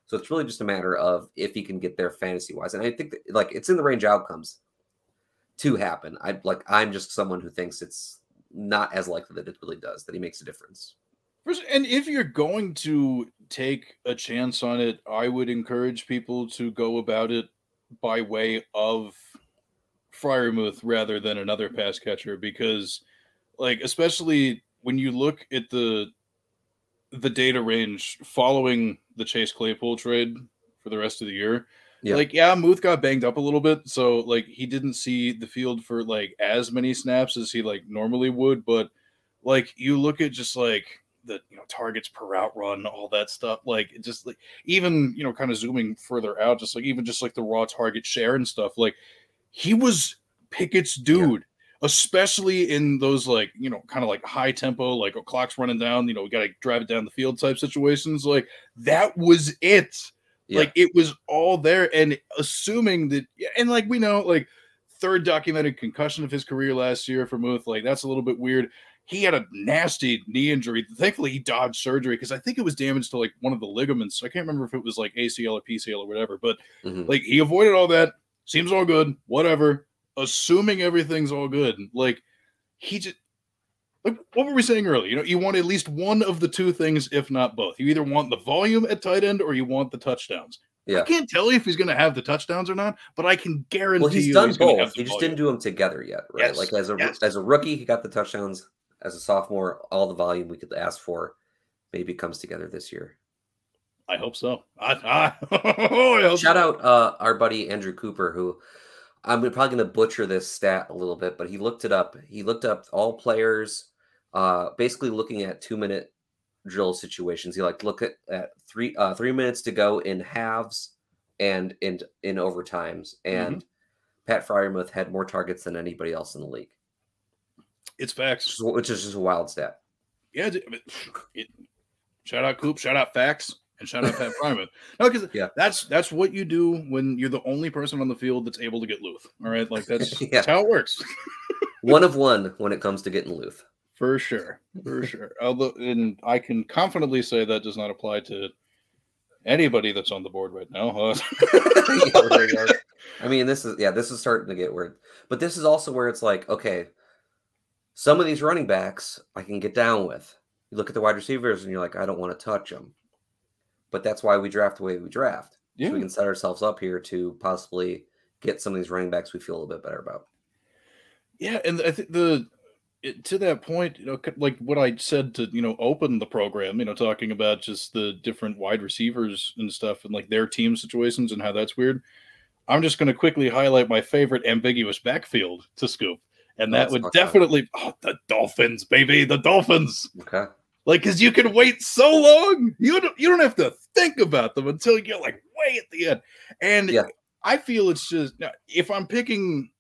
So it's really just a matter of if he can get there fantasy wise. And I think that, like it's in the range outcomes to happen. I like I'm just someone who thinks it's not as likely that it really does, that he makes a difference. And if you're going to take a chance on it, I would encourage people to go about it by way of Freiermuth rather than another pass catcher because, like, especially when you look at the the data range following the Chase Claypool trade for the rest of the year. Yeah. Like, yeah, Muth got banged up a little bit, so like he didn't see the field for like as many snaps as he like normally would, but like you look at just like the you know targets per route run, all that stuff. Like it just like even you know kind of zooming further out, just like even just like the raw target share and stuff. Like he was Pickett's dude, especially in those like you know kind of like high tempo, like oh, clock's running down. You know we got to drive it down the field type situations. Like that was it. Yeah. Like it was all there, and assuming that, and like we know, like third documented concussion of his career last year for Muth, like that's a little bit weird. He had a nasty knee injury. Thankfully, he dodged surgery because I think it was damage to like one of the ligaments. I can't remember if it was like ACL or PCL or whatever, but Mhm. like he avoided all that. Seems all good. Whatever. Assuming everything's all good, like he just like what were we saying earlier? You know, you want at least one of the two things, if not both. You either want the volume at tight end or you want the touchdowns. Yeah. I can't tell you if he's going to have the touchdowns or not, but I can guarantee Well, he's you done he's both. He just volume. didn't do them together yet, right? Yes, Like as a yes. as a rookie, he got the touchdowns. As a sophomore, all the volume we could ask for maybe comes together this year. I hope so. I, I, I hope Shout so. out uh, our buddy Andrew Cooper, who I'm probably going to butcher this stat a little bit, but he looked it up. He looked up all players, uh, basically looking at two minute drill situations. He like look at, at three uh, three minutes to go in halves and in in overtimes, and Pat Freiermuth had more targets than anybody else in the league, It's facts. which is just a wild stat. Yeah. d- I mean, it- shout out Coop. Shout out Facts. And shout out Pat Fryman. No, because Yeah. that's that's what you do when you're the only person on the field that's able to get Luth. All right, like that's, Yeah. that's how it works. One of one when it comes to getting Luth. For sure, for sure. Although, and I can confidently say that does not apply to anybody that's on the board right now. Uh, Yeah, there you go. I mean, this is yeah, this is starting to get weird. But this is also where it's like, okay, some of these running backs I can get down with. You look at the wide receivers and you're like, I don't want to touch them. But that's why we draft the way we draft. yeah, So we can set ourselves up here to possibly get some of these running backs we feel a little bit better about. yeah, and I think the it, to that point, you know, like what I said to you know open the program, you know, talking about just the different wide receivers and stuff, and like their team situations and how that's weird. I'm just going to quickly highlight my favorite ambiguous backfield to scoop, and that Let's would talk about it. definitely oh, the Dolphins, baby, the Dolphins. Okay. Like, because you can wait so long, you don't you don't have to think about them until you're like way at the end. And Yeah. I feel it's just if I'm picking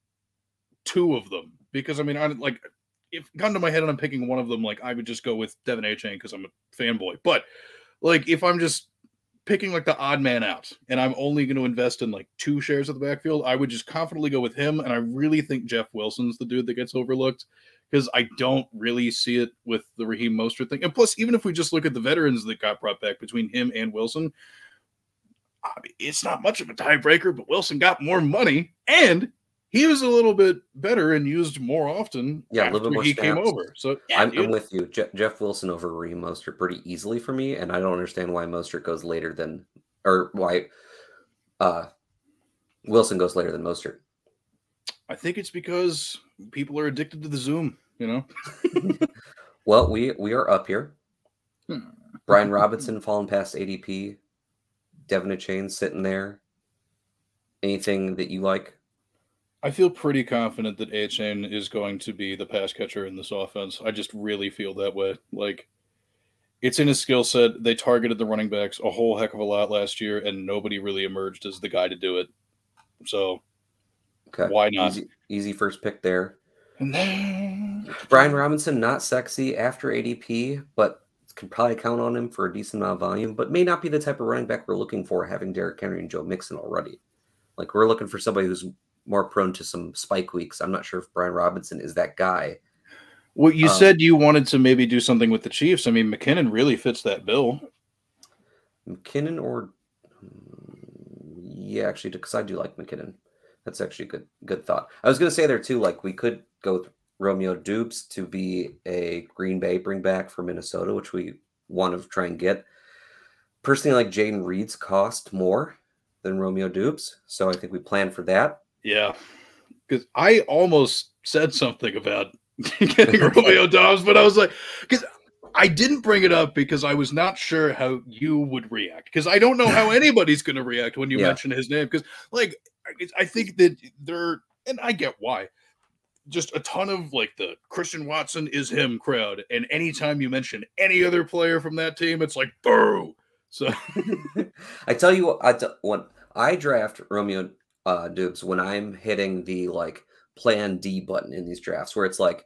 two of them, because I mean, I like if gun to my head and I'm picking one of them, like I would just go with De'Von Achane because I'm a fanboy. But like if I'm just picking like the odd man out and I'm only going to invest in like two shares of the backfield, I would just confidently go with him. And I really think Jeff Wilson's the dude that gets overlooked because I don't really see it with the Raheem Mostert thing. And plus, even if we just look at the veterans that got brought back between him and Wilson, I mean, it's not much of a tiebreaker, but Wilson got more money and he was a little bit better and used more often Yeah, a little bit more he came over. So yeah, I'm. I'm with you. Je- Jeff Wilson over Raheem Mostert pretty easily for me, and I don't understand why Mostert goes later than, or why uh, Wilson goes later than Mostert. I think it's because people are addicted to the Zoom, you know? Well, we we are up here. Hmm. Brian Robinson falling past ADP. De'Von Achane sitting there. Anything that you like? I feel pretty confident that Achane is going to be the pass catcher in this offense. I just really feel that way. Like it's in his skill set. They targeted the running backs a whole heck of a lot last year, and nobody really emerged as the guy to do it. So Okay. Why not? Easy, easy first pick there. Brian Robinson, not sexy after ADP, but can probably count on him for a decent amount of volume, but may not be the type of running back we're looking for having Derrick Henry and Joe Mixon already. Like we're looking for somebody who's more prone to some spike weeks. I'm not sure if Brian Robinson is that guy. Well, you Um, said you wanted to maybe do something with the Chiefs. I mean, McKinnon really fits that bill. McKinnon or yeah, actually, because I do like McKinnon. That's actually a good good thought. I was gonna say there too, like we could go with Romeo Doubs to be a Green Bay bring back for Minnesota, which we want to try and get. Personally, like Jayden Reed's cost more than Romeo Doubs, so I think we plan for that. Yeah, because I almost said something about getting Romeo Doubs, but I was like, because I didn't bring it up because I was not sure how you would react. Because I don't know how anybody's going to react when you Yeah. mention his name. Because, like, I- I think that they're, and I get why. Just a ton of like the Christian Watson is him crowd, and anytime you mention any other player from that team, it's like boo. So I tell you, what, I t- when I draft Romeo uh, Doubs, when I'm hitting the like Plan D button in these drafts, where it's like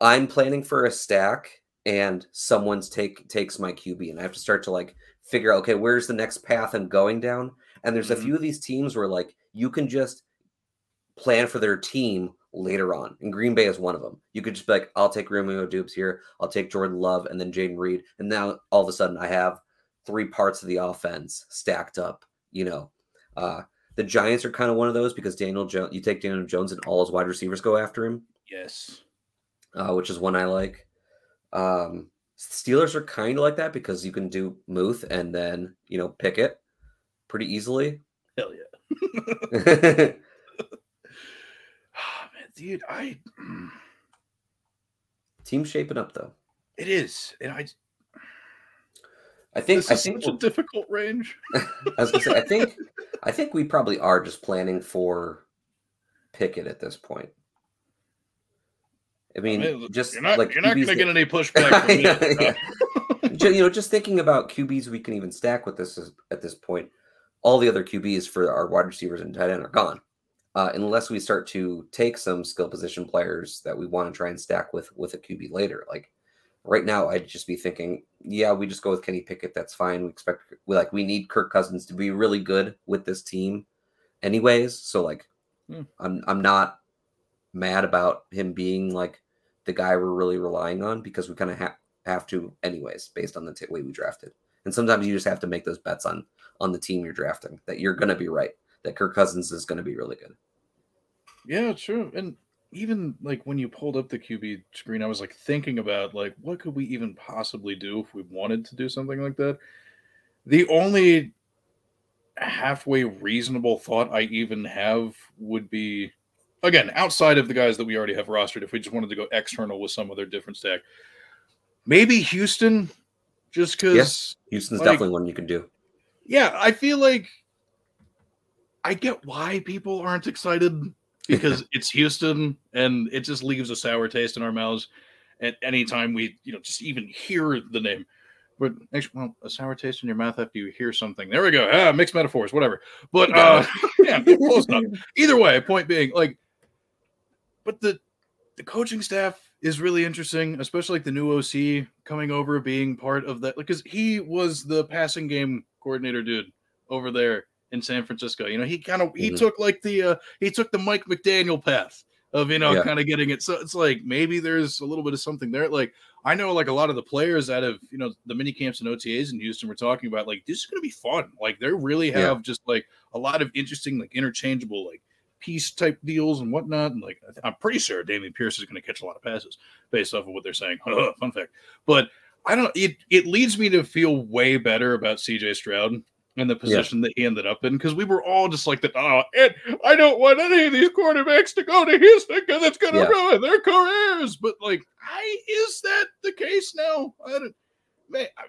I'm planning for a stack and someone's take takes my QB, and I have to start to like figure out, okay, where's the next path I'm going down? And there's Mhm. a few of these teams where like you can just plan for their team later on, and Green Bay is one of them. You could just be like, I'll take Romeo Doubs here, I'll take Jordan Love, and then Jayden Reed, and now all of a sudden I have three parts of the offense stacked up. You know, uh, the Giants are kind of one of those because Daniel Jones, you take Daniel Jones and all his wide receivers go after him, yes, uh, which is one I like. Um, Steelers are kind of like that because you can do Muth and then you know pick it pretty easily. hell yeah. Dude, I Team's shaping up though. it is, and I I think this I think such a difficult range. I was gonna say I think I think we probably are just planning for Pickett at this point. I mean, Man, just you're not, like you're not going to get any pushback from me. Yeah. You know, just thinking about QBs we can even stack with this is, at this point, all the other QBs for our wide receivers and tight end are gone, uh, unless we start to take some skill position players that we want to try and stack with with a QB later. Like right now, I'd just be thinking, yeah, we just go with Kenny Pickett. That's fine. We expect we like we need Kirk Cousins to be really good with this team, anyways. So like, Hmm. I'm I'm not mad about him being like the guy we're really relying on because we kind of have have to anyways based on the t- way we drafted and sometimes you just have to make those bets on on the team you're drafting that you're going to be right that kirk cousins is going to be really good yeah, true. And even like when you pulled up the QB screen, I was like thinking about like what could we even possibly do if we wanted to do something like that. The only halfway reasonable thought I even have would be again outside of the guys that we already have rostered. If we just wanted to go external with some other different stack, maybe Houston, just because. Yes. houston's Like- definitely one you can do yeah, I feel like I get why people aren't excited because it's Houston and it just leaves a sour taste in our mouths at any time we, you know, just even hear the name. But actually, well, a sour taste in your mouth after you hear something. There we go. Ah, mixed metaphors, whatever. But uh, yeah, close enough. Either way, point being, like, but the the coaching staff is really interesting, especially like the new OC coming over, being part of that, because he was the passing game coordinator dude over there in San Francisco. You know, he kind of he Mhm. took like the uh he took the Mike McDaniel path of you know Yeah. kind of getting it. So it's like maybe there's a little bit of something there. Like I know like a lot of the players out of you know the mini camps and OTAs in Houston were talking about like this is gonna be fun. Like they really Yeah. have just like a lot of interesting like interchangeable like piece type deals and whatnot. And like I'm pretty sure Dameon Pierce is going to catch a lot of passes based off of what they're saying. Fun fact, but I don't. It it leads me to feel way better about CJ Stroud and the position that he ended up in because we were all just like that. Ah, oh, and I don't want any of these quarterbacks to go to Houston because it's going to Yeah. ruin their careers. But like, I is that the case now? I don't. Man, I,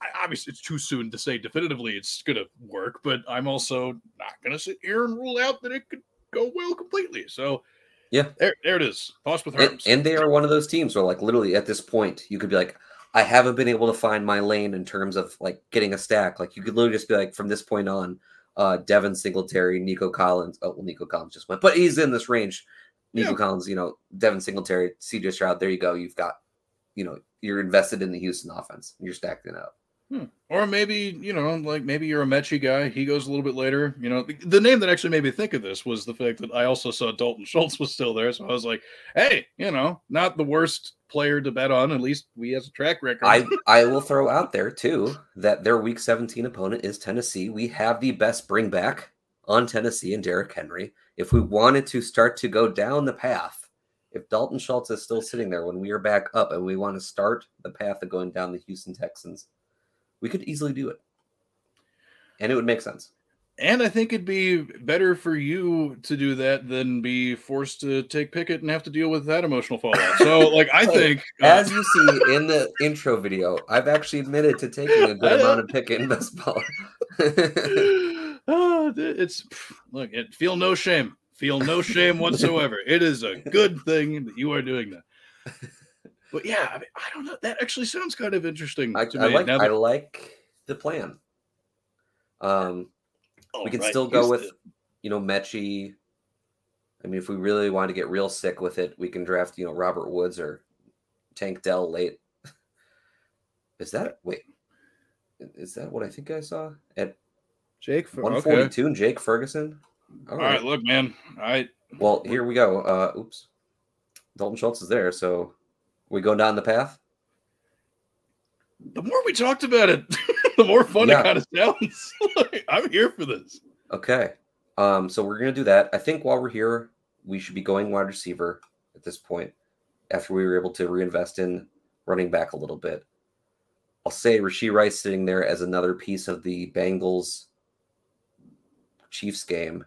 I, obviously, it's too soon to say definitively it's going to work, but I'm also not going to sit here and rule out that it could go well completely. So, Yeah. there, there it is. Toss with and, and they are one of those teams where like literally at this point you could be like i haven't been able to find my lane in terms of like getting a stack like you could literally just be like from this point on uh, Devin Singletary, Nico Collins. Oh, well, Nico Collins just went, but he's in this range. Nico Yeah. Collins, you know, Devin Singletary, CJ Stroud. There you go. You've got, you know, you're invested in the Houston offense. You're stacked it up. Hmm. Or maybe, you know, like maybe you're a Metchie guy. He goes a little bit later. You know, the, the name that actually made me think of this was the fact that I also saw Dalton Schultz was still there. So I was like, hey, you know, not the worst player to bet on. At least we has a track record. I I will throw out there too that their Week 17 opponent is Tennessee. We have the best bring back on Tennessee and Derrick Henry. If we wanted to start to go down the path, if Dalton Schultz is still sitting there when we are back up and we want to start the path of going down the Houston Texans, we could easily do it, and it would make sense. and I think it'd be better for you to do that than be forced to take Pickett and have to deal with that emotional fallout. So, like, I Hey, think uh, As you see in the intro video, I've actually admitted to taking a good amount of Pickett in best ball. oh, it's look, it, feel no shame. Feel no shame whatsoever. It is a good thing that you are doing that. But yeah, I, mean, I don't know. That actually sounds kind of interesting I, to I like now I like the plan. Um, oh, we can right, still go with Houston. you know Metchie. I mean, if we really want to get real sick with it, we can draft you know Robert Woods or Tank Dell late. Is that wait? Is that what I think I saw at Jake. Fer- one okay. and Jake Ferguson? All All right, look, man. All right. Well, here we go. Uh, oops, Dalton Schultz is there, so we go down the path. the more we talked about it, the more fun Yeah. it kind of sounds. Like, I'm here for this. Okay. Um, so we're gonna do that. I think while we're here, we should be going wide receiver at this point. After we were able to reinvest in running back a little bit, I'll say Rashee Rice sitting there as another piece of the Bengals Chiefs game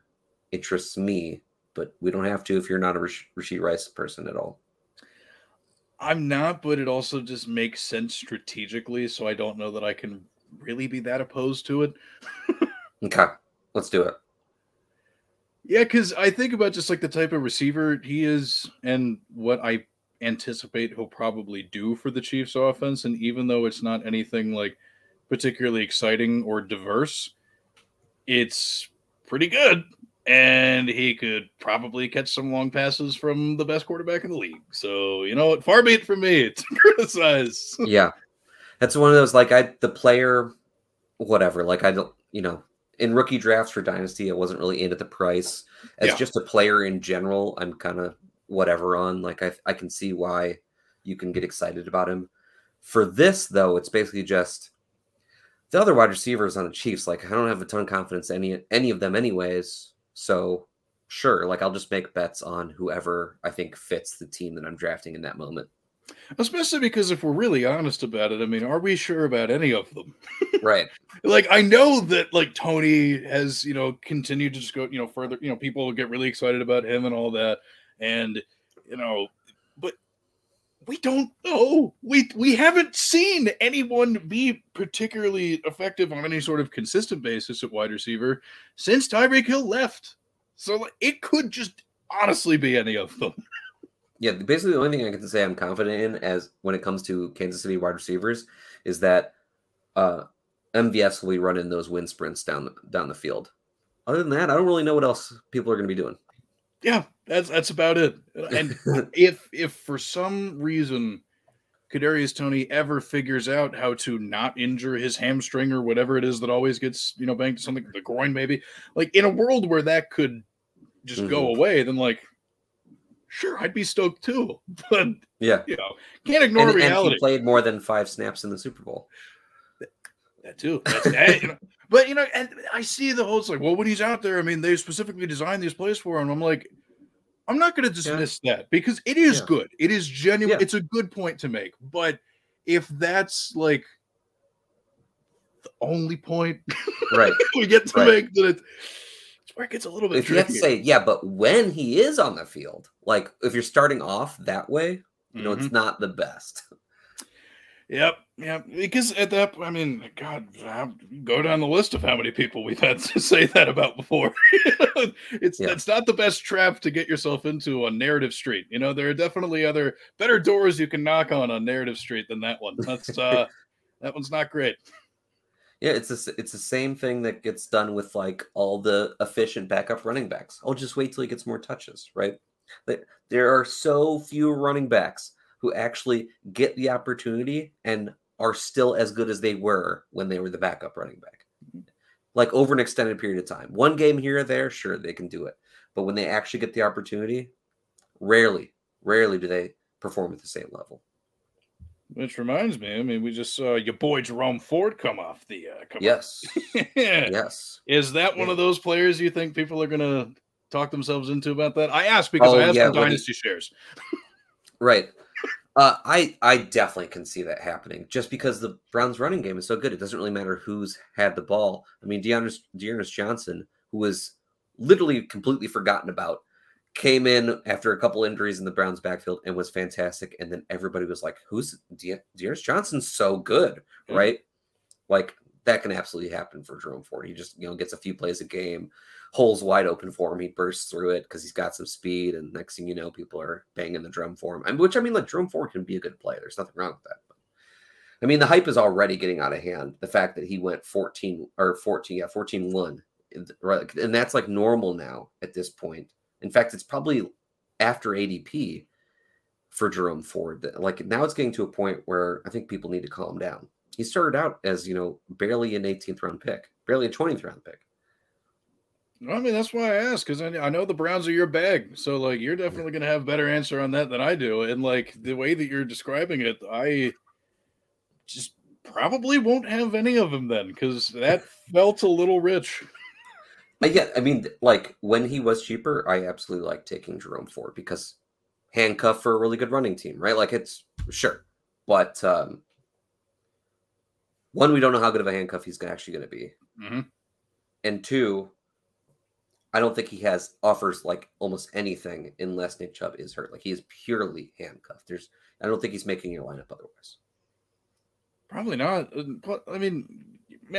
interests me, but we don't have to if you're not a Rash- Rashee Rice person at all. I'm not, but it also just makes sense strategically. So I don't know that I can really be that opposed to it. Okay, let's do it. Yeah, because I think about just like the type of receiver he is and what I anticipate he'll probably do for the Chiefs offense. And even though it's not anything like particularly exciting or diverse, it's pretty good. And he could probably catch some long passes from the best quarterback in the league. So, you know what? Far be it from me to criticize. yeah that's one of those like i the player whatever like i don't you know in rookie drafts for dynasty i wasn't really into the price as Yeah. just a player in general i'm kind of whatever on like I, I can see why you can get excited about him for this though it's basically just the other wide receivers on the chiefs like i don't have a ton of confidence in any any of them anyways so sure like i'll just make bets on whoever i think fits the team that i'm drafting in that moment. Especially because if we're really honest about it, I mean, are we sure about any of them? right. Like I know that like Toney has you know continued to just go you know further you know people get really excited about him and all that. And you know but we don't know we we haven't seen anyone be particularly effective on any sort of consistent basis at wide receiver since Tyreek Hill left so it could just honestly be any of them Yeah, basically the only thing I can say I'm confident in as when it comes to Kansas City wide receivers is that uh MVS will be running those wind sprints down the, down the field. Other than that, I don't really know what else people are going to be doing. Yeah that's that's about it. And if if for some reason Kadarius Toney ever figures out how to not injure his hamstring or whatever it is that always gets you know banged something the groin maybe like in a world where that could just go mm-hmm. away then like sure I'd be stoked too. But yeah, you know can't ignore and, and reality. he played more than five snaps in the Super Bowl. that too. That's, and, you know, but you know and I see the whole it's like well when he's out there I mean they specifically designed these plays for him I'm like I'm not going to dismiss that because it is Yeah. good. It is genuine. Yeah. It's a good point to make. But if that's like the only point Right. we get to Right. make, then it, it's where it gets a little bit if you have to say, yeah, but when he is on the field, like if you're starting off that way, you know, Mhm. it's not the best. Yep, yep. Because at that, I mean, God, go down the list of how many people we've had to say that about before. it's Yeah. it's not the best trap to get yourself into on Narrative Street. You know, there are definitely other better doors you can knock on on Narrative Street than that one. That's uh, that one's not great. Yeah, it's a, it's the same thing that gets done with like all the efficient backup running backs. I'll just wait till he gets more touches, right? Like there are so few running backs who actually get the opportunity and are still as good as they were when they were the backup running back. Like over an extended period of time. One game here or there, sure, they can do it. But when they actually get the opportunity, rarely, rarely do they perform at the same level. Which reminds me, I mean, we just saw your boy Jerome Ford come off the. Uh, come yes. yeah. Yes. Is that one of those players you think people are going to talk themselves into about that? I asked because oh, I have yeah, some dynasty he... shares. right. Uh, I I definitely can see that happening just because the Browns' running game is so good. It doesn't really matter who's had the ball. I mean, D'Ernest Johnson, who was literally completely forgotten about, came in after a couple injuries in the Browns' backfield and was fantastic. And then everybody was like, "Who's De- D'Ernest Johnson's so good, yeah. right?" Like that can absolutely happen for Jerome Ford. He just you know gets a few plays a game, holes wide open for him. He bursts through it because he's got some speed, and next thing you know, people are banging the drum for him. And which I mean, like Jerome Ford can be a good player. There's nothing wrong with that. But I mean, the hype is already getting out of hand. The fact that he went 14 or 14, yeah, 14 one, right, and that's like normal now at this point. In fact, it's probably after ADP for Jerome Ford. Like now, it's getting to a point where I think people need to calm down he started out as you know barely an 18th round pick, barely a 20th round pick. I mean, that's why I asked because I, I know the Browns are your bag, so like you're definitely going to have a better answer on that than I do. And like the way that you're describing it, I just probably won't have any of them then because that felt a little rich. Yeah, I mean, like when he was cheaper, I absolutely like taking Jerome Ford because handcuff for a really good running team, right? Like it's sure, but um, one, we don't know how good of a handcuff he's actually going to be, mm-hmm. and two, I don't think he has offers like almost anything unless Nick Chubb is hurt. Like he is purely handcuffed. There's, I don't think he's making your lineup otherwise. Probably not. Uh, I mean,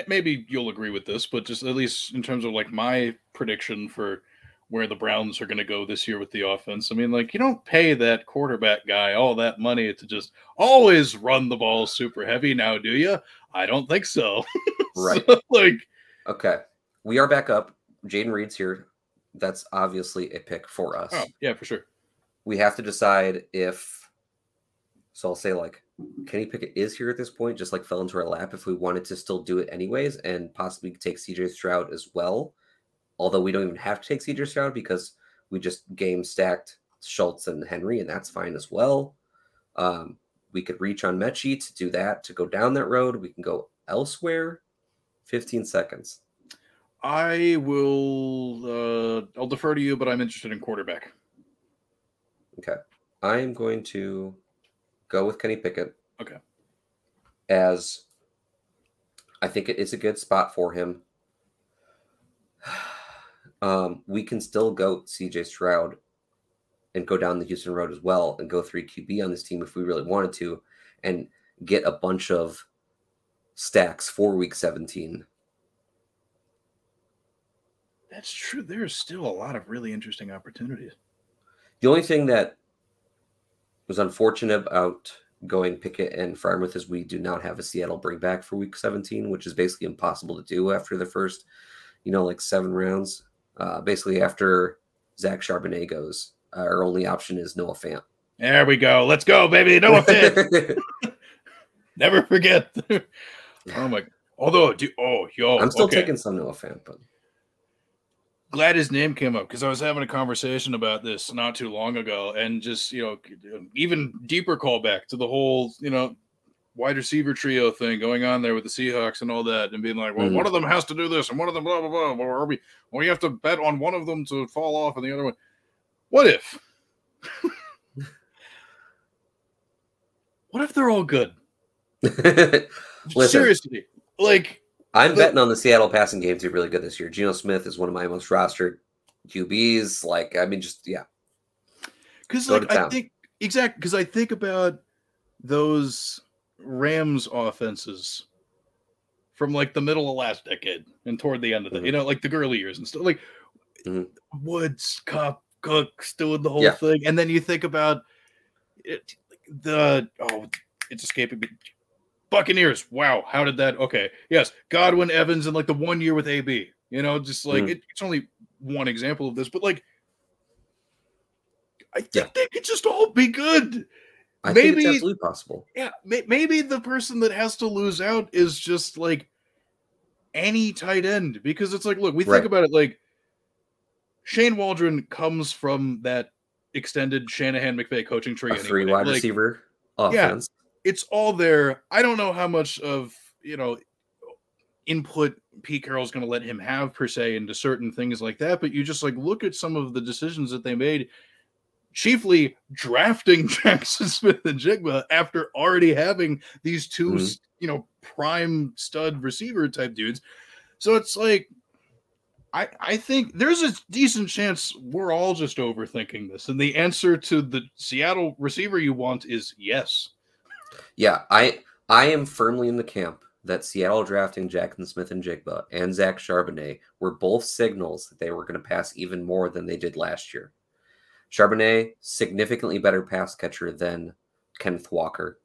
maybe you'll agree with this, but just at least in terms of like my prediction for where the Browns are going to go this year with the offense. I mean, like you don't pay that quarterback guy all that money to just always run the ball super heavy now, do you? I don't think so. right. so, like okay. We are back up. Jayden Reed's here. That's obviously a pick for us. Oh, yeah, for sure. We have to decide if so I'll say like Kenny Pickett is here at this point, just like fell into our lap if we wanted to still do it anyways and possibly take CJ Stroud as well although we don't even have to take CJ Stroud because we just game stacked Schultz and Henry, and that's fine as well. Um, we could reach on Metchie to do that, to go down that road. We can go elsewhere. 15 seconds. I will uh I'll defer to you, but I'm interested in quarterback. Okay. I am going to go with Kenny Pickett. Okay. As I think it is a good spot for him um, we can still go CJ Stroud and go down the Houston road as well and go three QB on this team if we really wanted to and get a bunch of stacks for week 17. That's true. There's still a lot of really interesting opportunities. The only thing that was unfortunate about going Pickett and Freiermuth is we do not have a Seattle bring back for week 17, which is basically impossible to do after the first, you know, like seven rounds. Uh, basically, after Zach Charbonnet goes, uh, our only option is Noah Fant. There we go. Let's go, baby. Noah Fant. Never forget. oh my. Although, do, oh yo, I'm still okay. taking some Noah Fant, but glad his name came up because I was having a conversation about this not too long ago, and just you know, even deeper callback to the whole you know wide receiver trio thing going on there with the Seahawks and all that, and being like, well, mm-hmm. one of them has to do this, and one of them blah blah blah, or we, or you have to bet on one of them to fall off, and the other one. What if? what if they're all good? Seriously, like I'm the, betting on the Seattle passing game to be really good this year. Geno Smith is one of my most rostered QBs. Like, I mean, just yeah. Because like I think exactly because I think about those Rams offenses from like the middle of last decade and toward the end of the mm-hmm. you know, like the early years and stuff. Like mm-hmm. Woods, Kupp, Cooks doing the whole yeah. thing, and then you think about it, the oh, it's escaping me. Buccaneers. Wow, how did that? Okay, yes, Godwin Evans in like the one year with AB. You know, just like Mhm. it, it's only one example of this, but like I think Yeah. they could just all be good. I think it's absolutely possible. Yeah, may, maybe the person that has to lose out is just like any tight end because it's like, look, we Right. think about it like Shane Waldron comes from that extended Shanahan McVay coaching tree. Anyway. three wide Like, receiver yeah. It's all there. I don't know how much of you know input Pete Carroll's going to let him have per se into certain things like that, but you just like look at some of the decisions that they made. Chiefly drafting Jaxon Smith-Njigba after already having these 2 Mhm. you know, prime stud receiver type dudes. So it's like, I I think there's a decent chance we're all just overthinking this, and the answer to the Seattle receiver you want is yes. Yeah, I I am firmly in the camp that Seattle drafting Jaxon Smith-Njigba and Zach Charbonnet were both signals that they were going to pass even more than they did last year. Charbonnet, significantly better pass catcher than Kenneth Walker.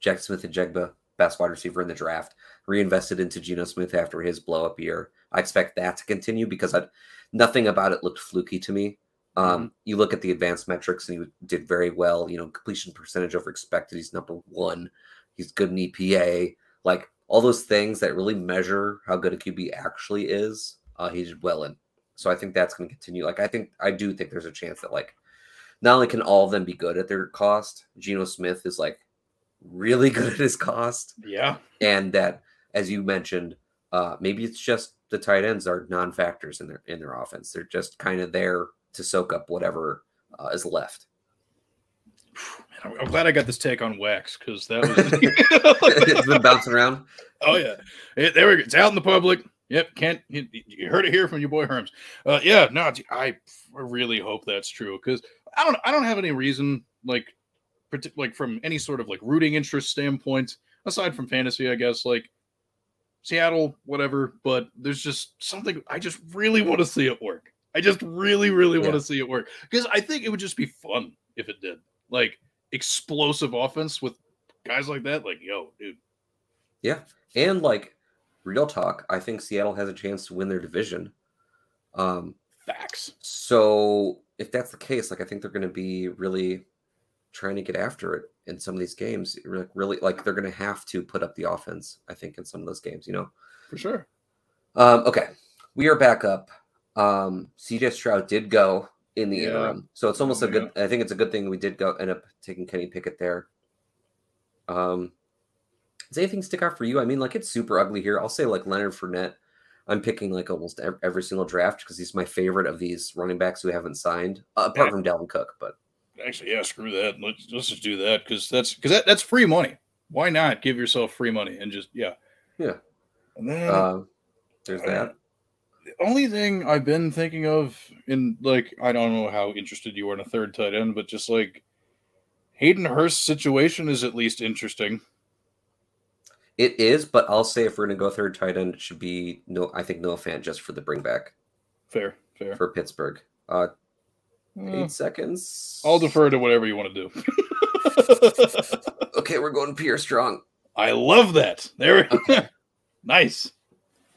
Jaxon Smith-Njigba, best wide receiver in the draft, reinvested into Geno Smith after his blow up year. I expect that to continue because I, nothing about it looked fluky to me. Um, You look at the advanced metrics, and he did very well. You know, completion percentage over expected. He's number one. He's good in EPA. Like all those things that really measure how good a QB actually is. Uh, he did well in. So I think that's going to continue. Like I think I do think there's a chance that like not only can all of them be good at their cost, Geno Smith is like really good at his cost, Yeah. and that as you mentioned, uh, maybe it's just the tight ends are non-factors in their in their offense. They're just kind of there to soak up whatever uh, is left. I'm I'm glad I got this take on wax because that it's was. been bouncing around. oh yeah, It- there we go. It's out in the public. Yep, can't you, you heard it here from your boy Herms? Uh, yeah, no, I really hope that's true because I don't I don't have any reason like like from any sort of like rooting interest standpoint aside from fantasy, I guess like Seattle, whatever. But there's just something I just really want to see it work. I just really, really want to see it work because I think it would just be fun if it did. Like explosive offense with guys like that. Like, yo, dude, Yeah, and like real talk, I think Seattle has a chance to win their division. Um, facts. so if that's the case, like I think they're going to be really trying to get after it in some of these games. Like really, like they're going to have to put up the offense. I think in some of those games, you know. For sure. Um, okay, we are back up. Um, CJ Stroud did go in the Yeah. interim, so it's almost a good. I think it's a good thing we did go end up taking Kenny Pickett there. Um, does anything stick out for you? I mean, like it's super ugly here. I'll say like Leonard Fournette. I'm picking like almost every single draft because he's my favorite of these running backs who haven't signed, uh, apart Yeah. from Dalvin Cook. But Actually, yeah, screw that. Let's let's just do that because that's because that, that's free money. Why not give yourself free money and just yeah. Yeah. And then uh, there's Uh, that. the only thing I've been thinking of in like I don't know how interested you are in a third tight end, but just like Hayden Hurst's situation is at least interesting. It is, but I'll say if we're gonna go third tight end, it should be no. I think Noah Fant just for the bring back Fair, fair. for Pittsburgh. Uh, eight seconds. I'll defer to whatever you want to do. Okay, we're going Pierre Strong. I love that. There, Okay. nice.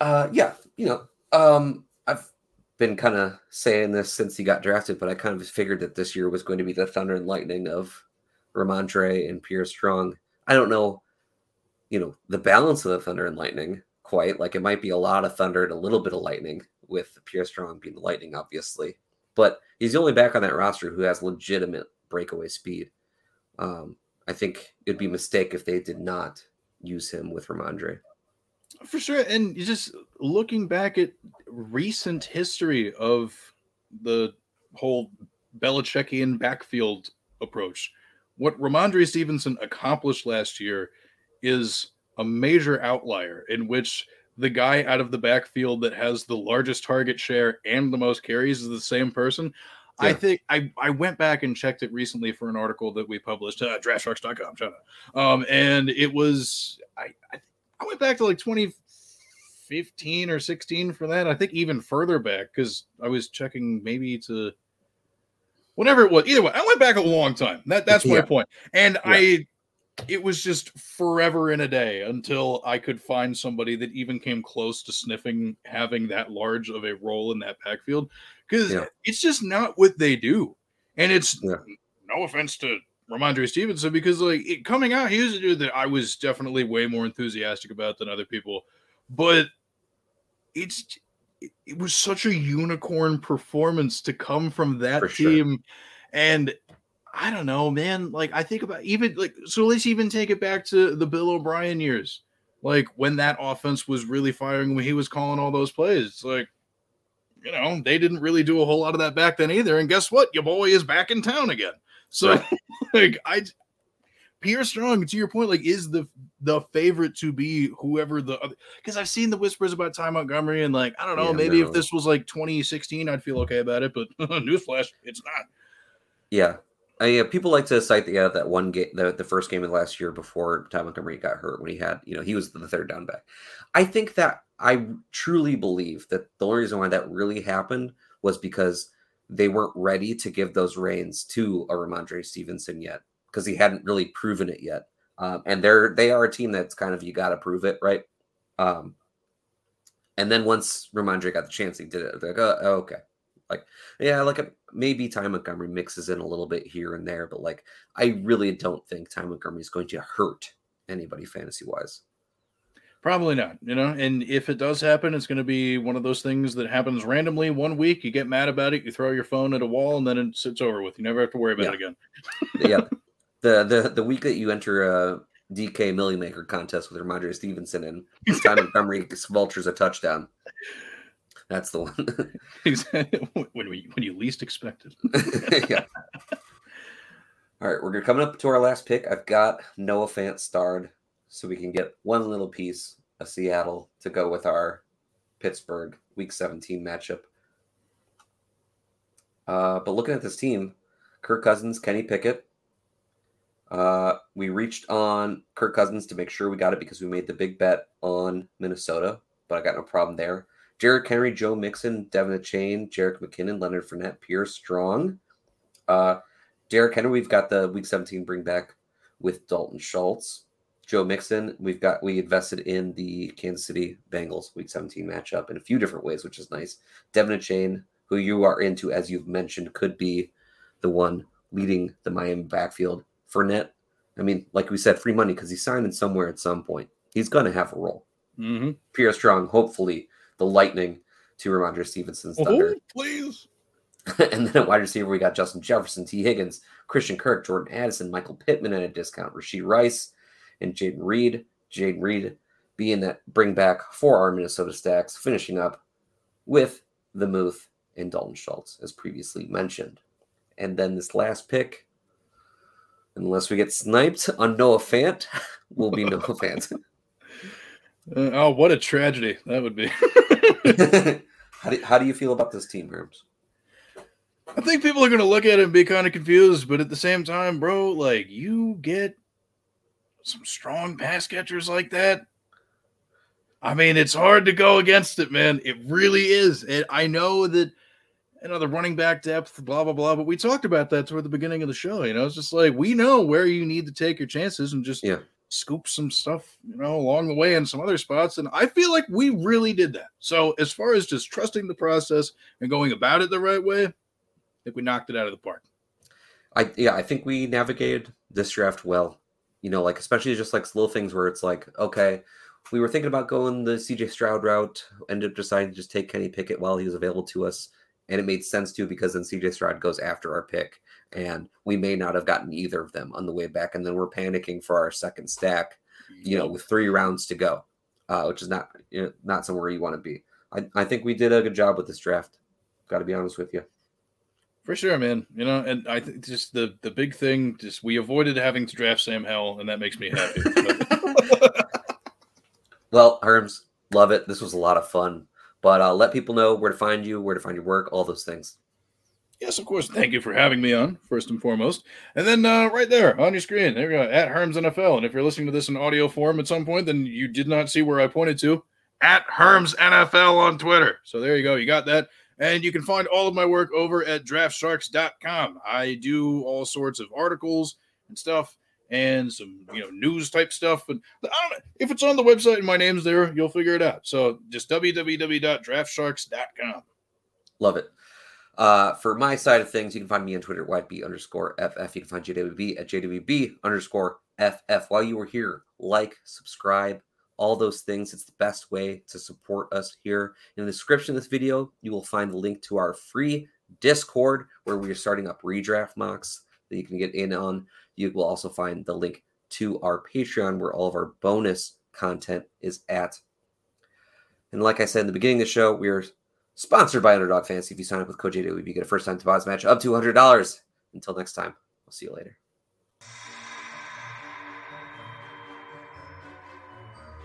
Uh, yeah, you know, um, I've been kind of saying this since he got drafted, but I kind of figured that this year was going to be the thunder and lightning of Rhamondre and Pierre Strong. I don't know, you know, the balance of the thunder and lightning quite. Like it might be a lot of thunder and a little bit of lightning, with Pierre Strong being the lightning, obviously. But he's the only back on that roster who has legitimate breakaway speed. Um, I think it'd be a mistake if they did not use him with Rhamondre. For sure. And just looking back at recent history of the whole Belichickian backfield approach, what Rhamondre Stevenson accomplished last year is a major outlier in which the guy out of the backfield that has the largest target share and the most carries is the same person. I think I, I went back and checked it recently for an article that we published at draftsharks.com. Shout out. Um, and it was I, I I went back to like 2015 or 16 for that. I think even further back because I was checking maybe to whatever it was. Either way, I went back a long time. That that's my Yeah. point. And I it was just forever in a day until I could find somebody that even came close to sniffing having that large of a role in that backfield because Yeah. it's just not what they do. And it's Yeah. no offense to Rhamondre Stevenson because like it, coming out, he was a dude that I was definitely way more enthusiastic about than other people, but it's it, it was such a unicorn performance to come from that For sure. team, and I don't know, man. Like I think about even like so. Let's even take it back to the Bill O'Brien years, like when that offense was really firing when he was calling all those plays. It's like you know they didn't really do a whole lot of that back then either. And guess what? Your boy is back in town again. So like I Pierre Strong, to your point, like is the the favorite to be whoever the because I've seen the whispers about Ty Montgomery and like I don't know, Yeah, maybe no. if this was like 2016, I'd feel okay about it, but newsflash, it's not. Yeah. Yeah, people like to cite the yeah, that one game, the, the first game of the last year before Ty Montgomery got hurt when he had, you know, he was the third down back. I think that I truly believe that the only reason why that really happened was because they weren't ready to give those reins to a Rhamondre Stevenson yet because he hadn't really proven it yet. Um, and they're they are a team that's kind of you got to prove it, right? Um, and then once Rhamondre got the chance, he did it. Like, oh, okay, like yeah, like a, maybe Ty Montgomery mixes in a little bit here and there, but like I really don't think Ty Montgomery is going to hurt anybody fantasy wise. Probably not, you know. And if it does happen, it's going to be one of those things that happens randomly one week. You get mad about it, you throw your phone at a wall, and then it's, it's over with. You never have to worry about Yeah. it again. yeah, the the the week that you enter a DK Milly Maker contest with Rhamondre Stevenson and Ty Montgomery vultures a touchdown. That's the one. when we when you least expect it. yeah. All right, we're coming up to our last pick. I've got Noah Fant starred, so we can get one little piece of Seattle to go with our Pittsburgh Week 17 matchup. Uh, but looking at this team, Kirk Cousins, Kenny Pickett. Uh, we reached on Kirk Cousins to make sure we got it because we made the big bet on Minnesota, but I got no problem there. Jared Henry, Joe Mixon, De'Von Achane, Jerick McKinnon, Leonard Fournette, Pierce Strong. Uh, Derrick Henry, we've got the Week 17 bring back with Dalton Schultz. Joe Mixon, we've got we invested in the Kansas City Bengals Week 17 matchup in a few different ways, which is nice. De'Von Achane, who you are into, as you've mentioned, could be the one leading the Miami backfield. Fournette, I mean, like we said, free money because he's signing somewhere at some point. He's going to have a role. Mm-hmm. Pierre Strong, hopefully, the lightning to Rhamondre Stevenson's oh, thunder. Oh, please. and then at wide receiver, we got Justin Jefferson, Tee Higgins, Christian Kirk, Jordan Addison, Michael Pittman at a discount, Rashee Rice, and Jayden Reed. Jayden Reed being that bring back for our Minnesota stacks, finishing up with the Muth and Dalton Schultz, as previously mentioned. And then this last pick, unless we get sniped on Noah Fant, will be Noah Fant. Uh, oh, what a tragedy that would be. how, do, how do you feel about this team, Herms? I think people are going to look at it and be kind of confused, but at the same time, bro, like you get some strong pass catchers like that. I mean, it's hard to go against it, man. It really is. And I know that you know the running back depth, blah blah blah. But we talked about that toward the beginning of the show. You know, it's just like we know where you need to take your chances and just Yeah. Scoop some stuff, you know, along the way in some other spots. And I feel like we really did that. So as far as just trusting the process and going about it the right way, I think we knocked it out of the park. I yeah, I think we navigated this draft well. You know, like especially just like little things where it's like, okay, we were thinking about going the CJ Stroud route, ended up deciding to just take Kenny Pickett while he was available to us. And it made sense too because then CJ Stroud goes after our pick. And we may not have gotten either of them on the way back. And then we're panicking for our second stack, you know, with three rounds to go, uh, which is not you know, not somewhere you want to be. I, I think we did a good job with this draft. Got to be honest with you. For sure, man. You know, and I think just the the big thing, just we avoided having to draft Sam Hell, and that makes me happy. Well, Herms, love it. This was a lot of fun. But uh, let people know where to find you, where to find your work, all those things. Yes, of course. Thank you for having me on, first and foremost. And then uh, right there on your screen, there you go, at Herms NFL. And if you're listening to this in audio form at some point, then you did not see where I pointed to. At Herms NFL on Twitter. So there you go. You got that. And you can find all of my work over at draftsharks.com. I do all sorts of articles and stuff and some you know news type stuff. And if it's on the website and my name's there, you'll figure it out. So just www.draftsharks.com. Love it. Uh, for my side of things, you can find me on Twitter at YB underscore FF. You can find JWB at JWB underscore FF. While you are here, like, subscribe, all those things. It's the best way to support us here. In the description of this video, you will find the link to our free Discord where we are starting up redraft mocks that you can get in on. You will also find the link to our Patreon where all of our bonus content is at. And like I said in the beginning of the show, we are sponsored by Underdog Fantasy. If you sign up with Code JWB, you get a first time deposit match up to $100. Until next time, we'll see you later.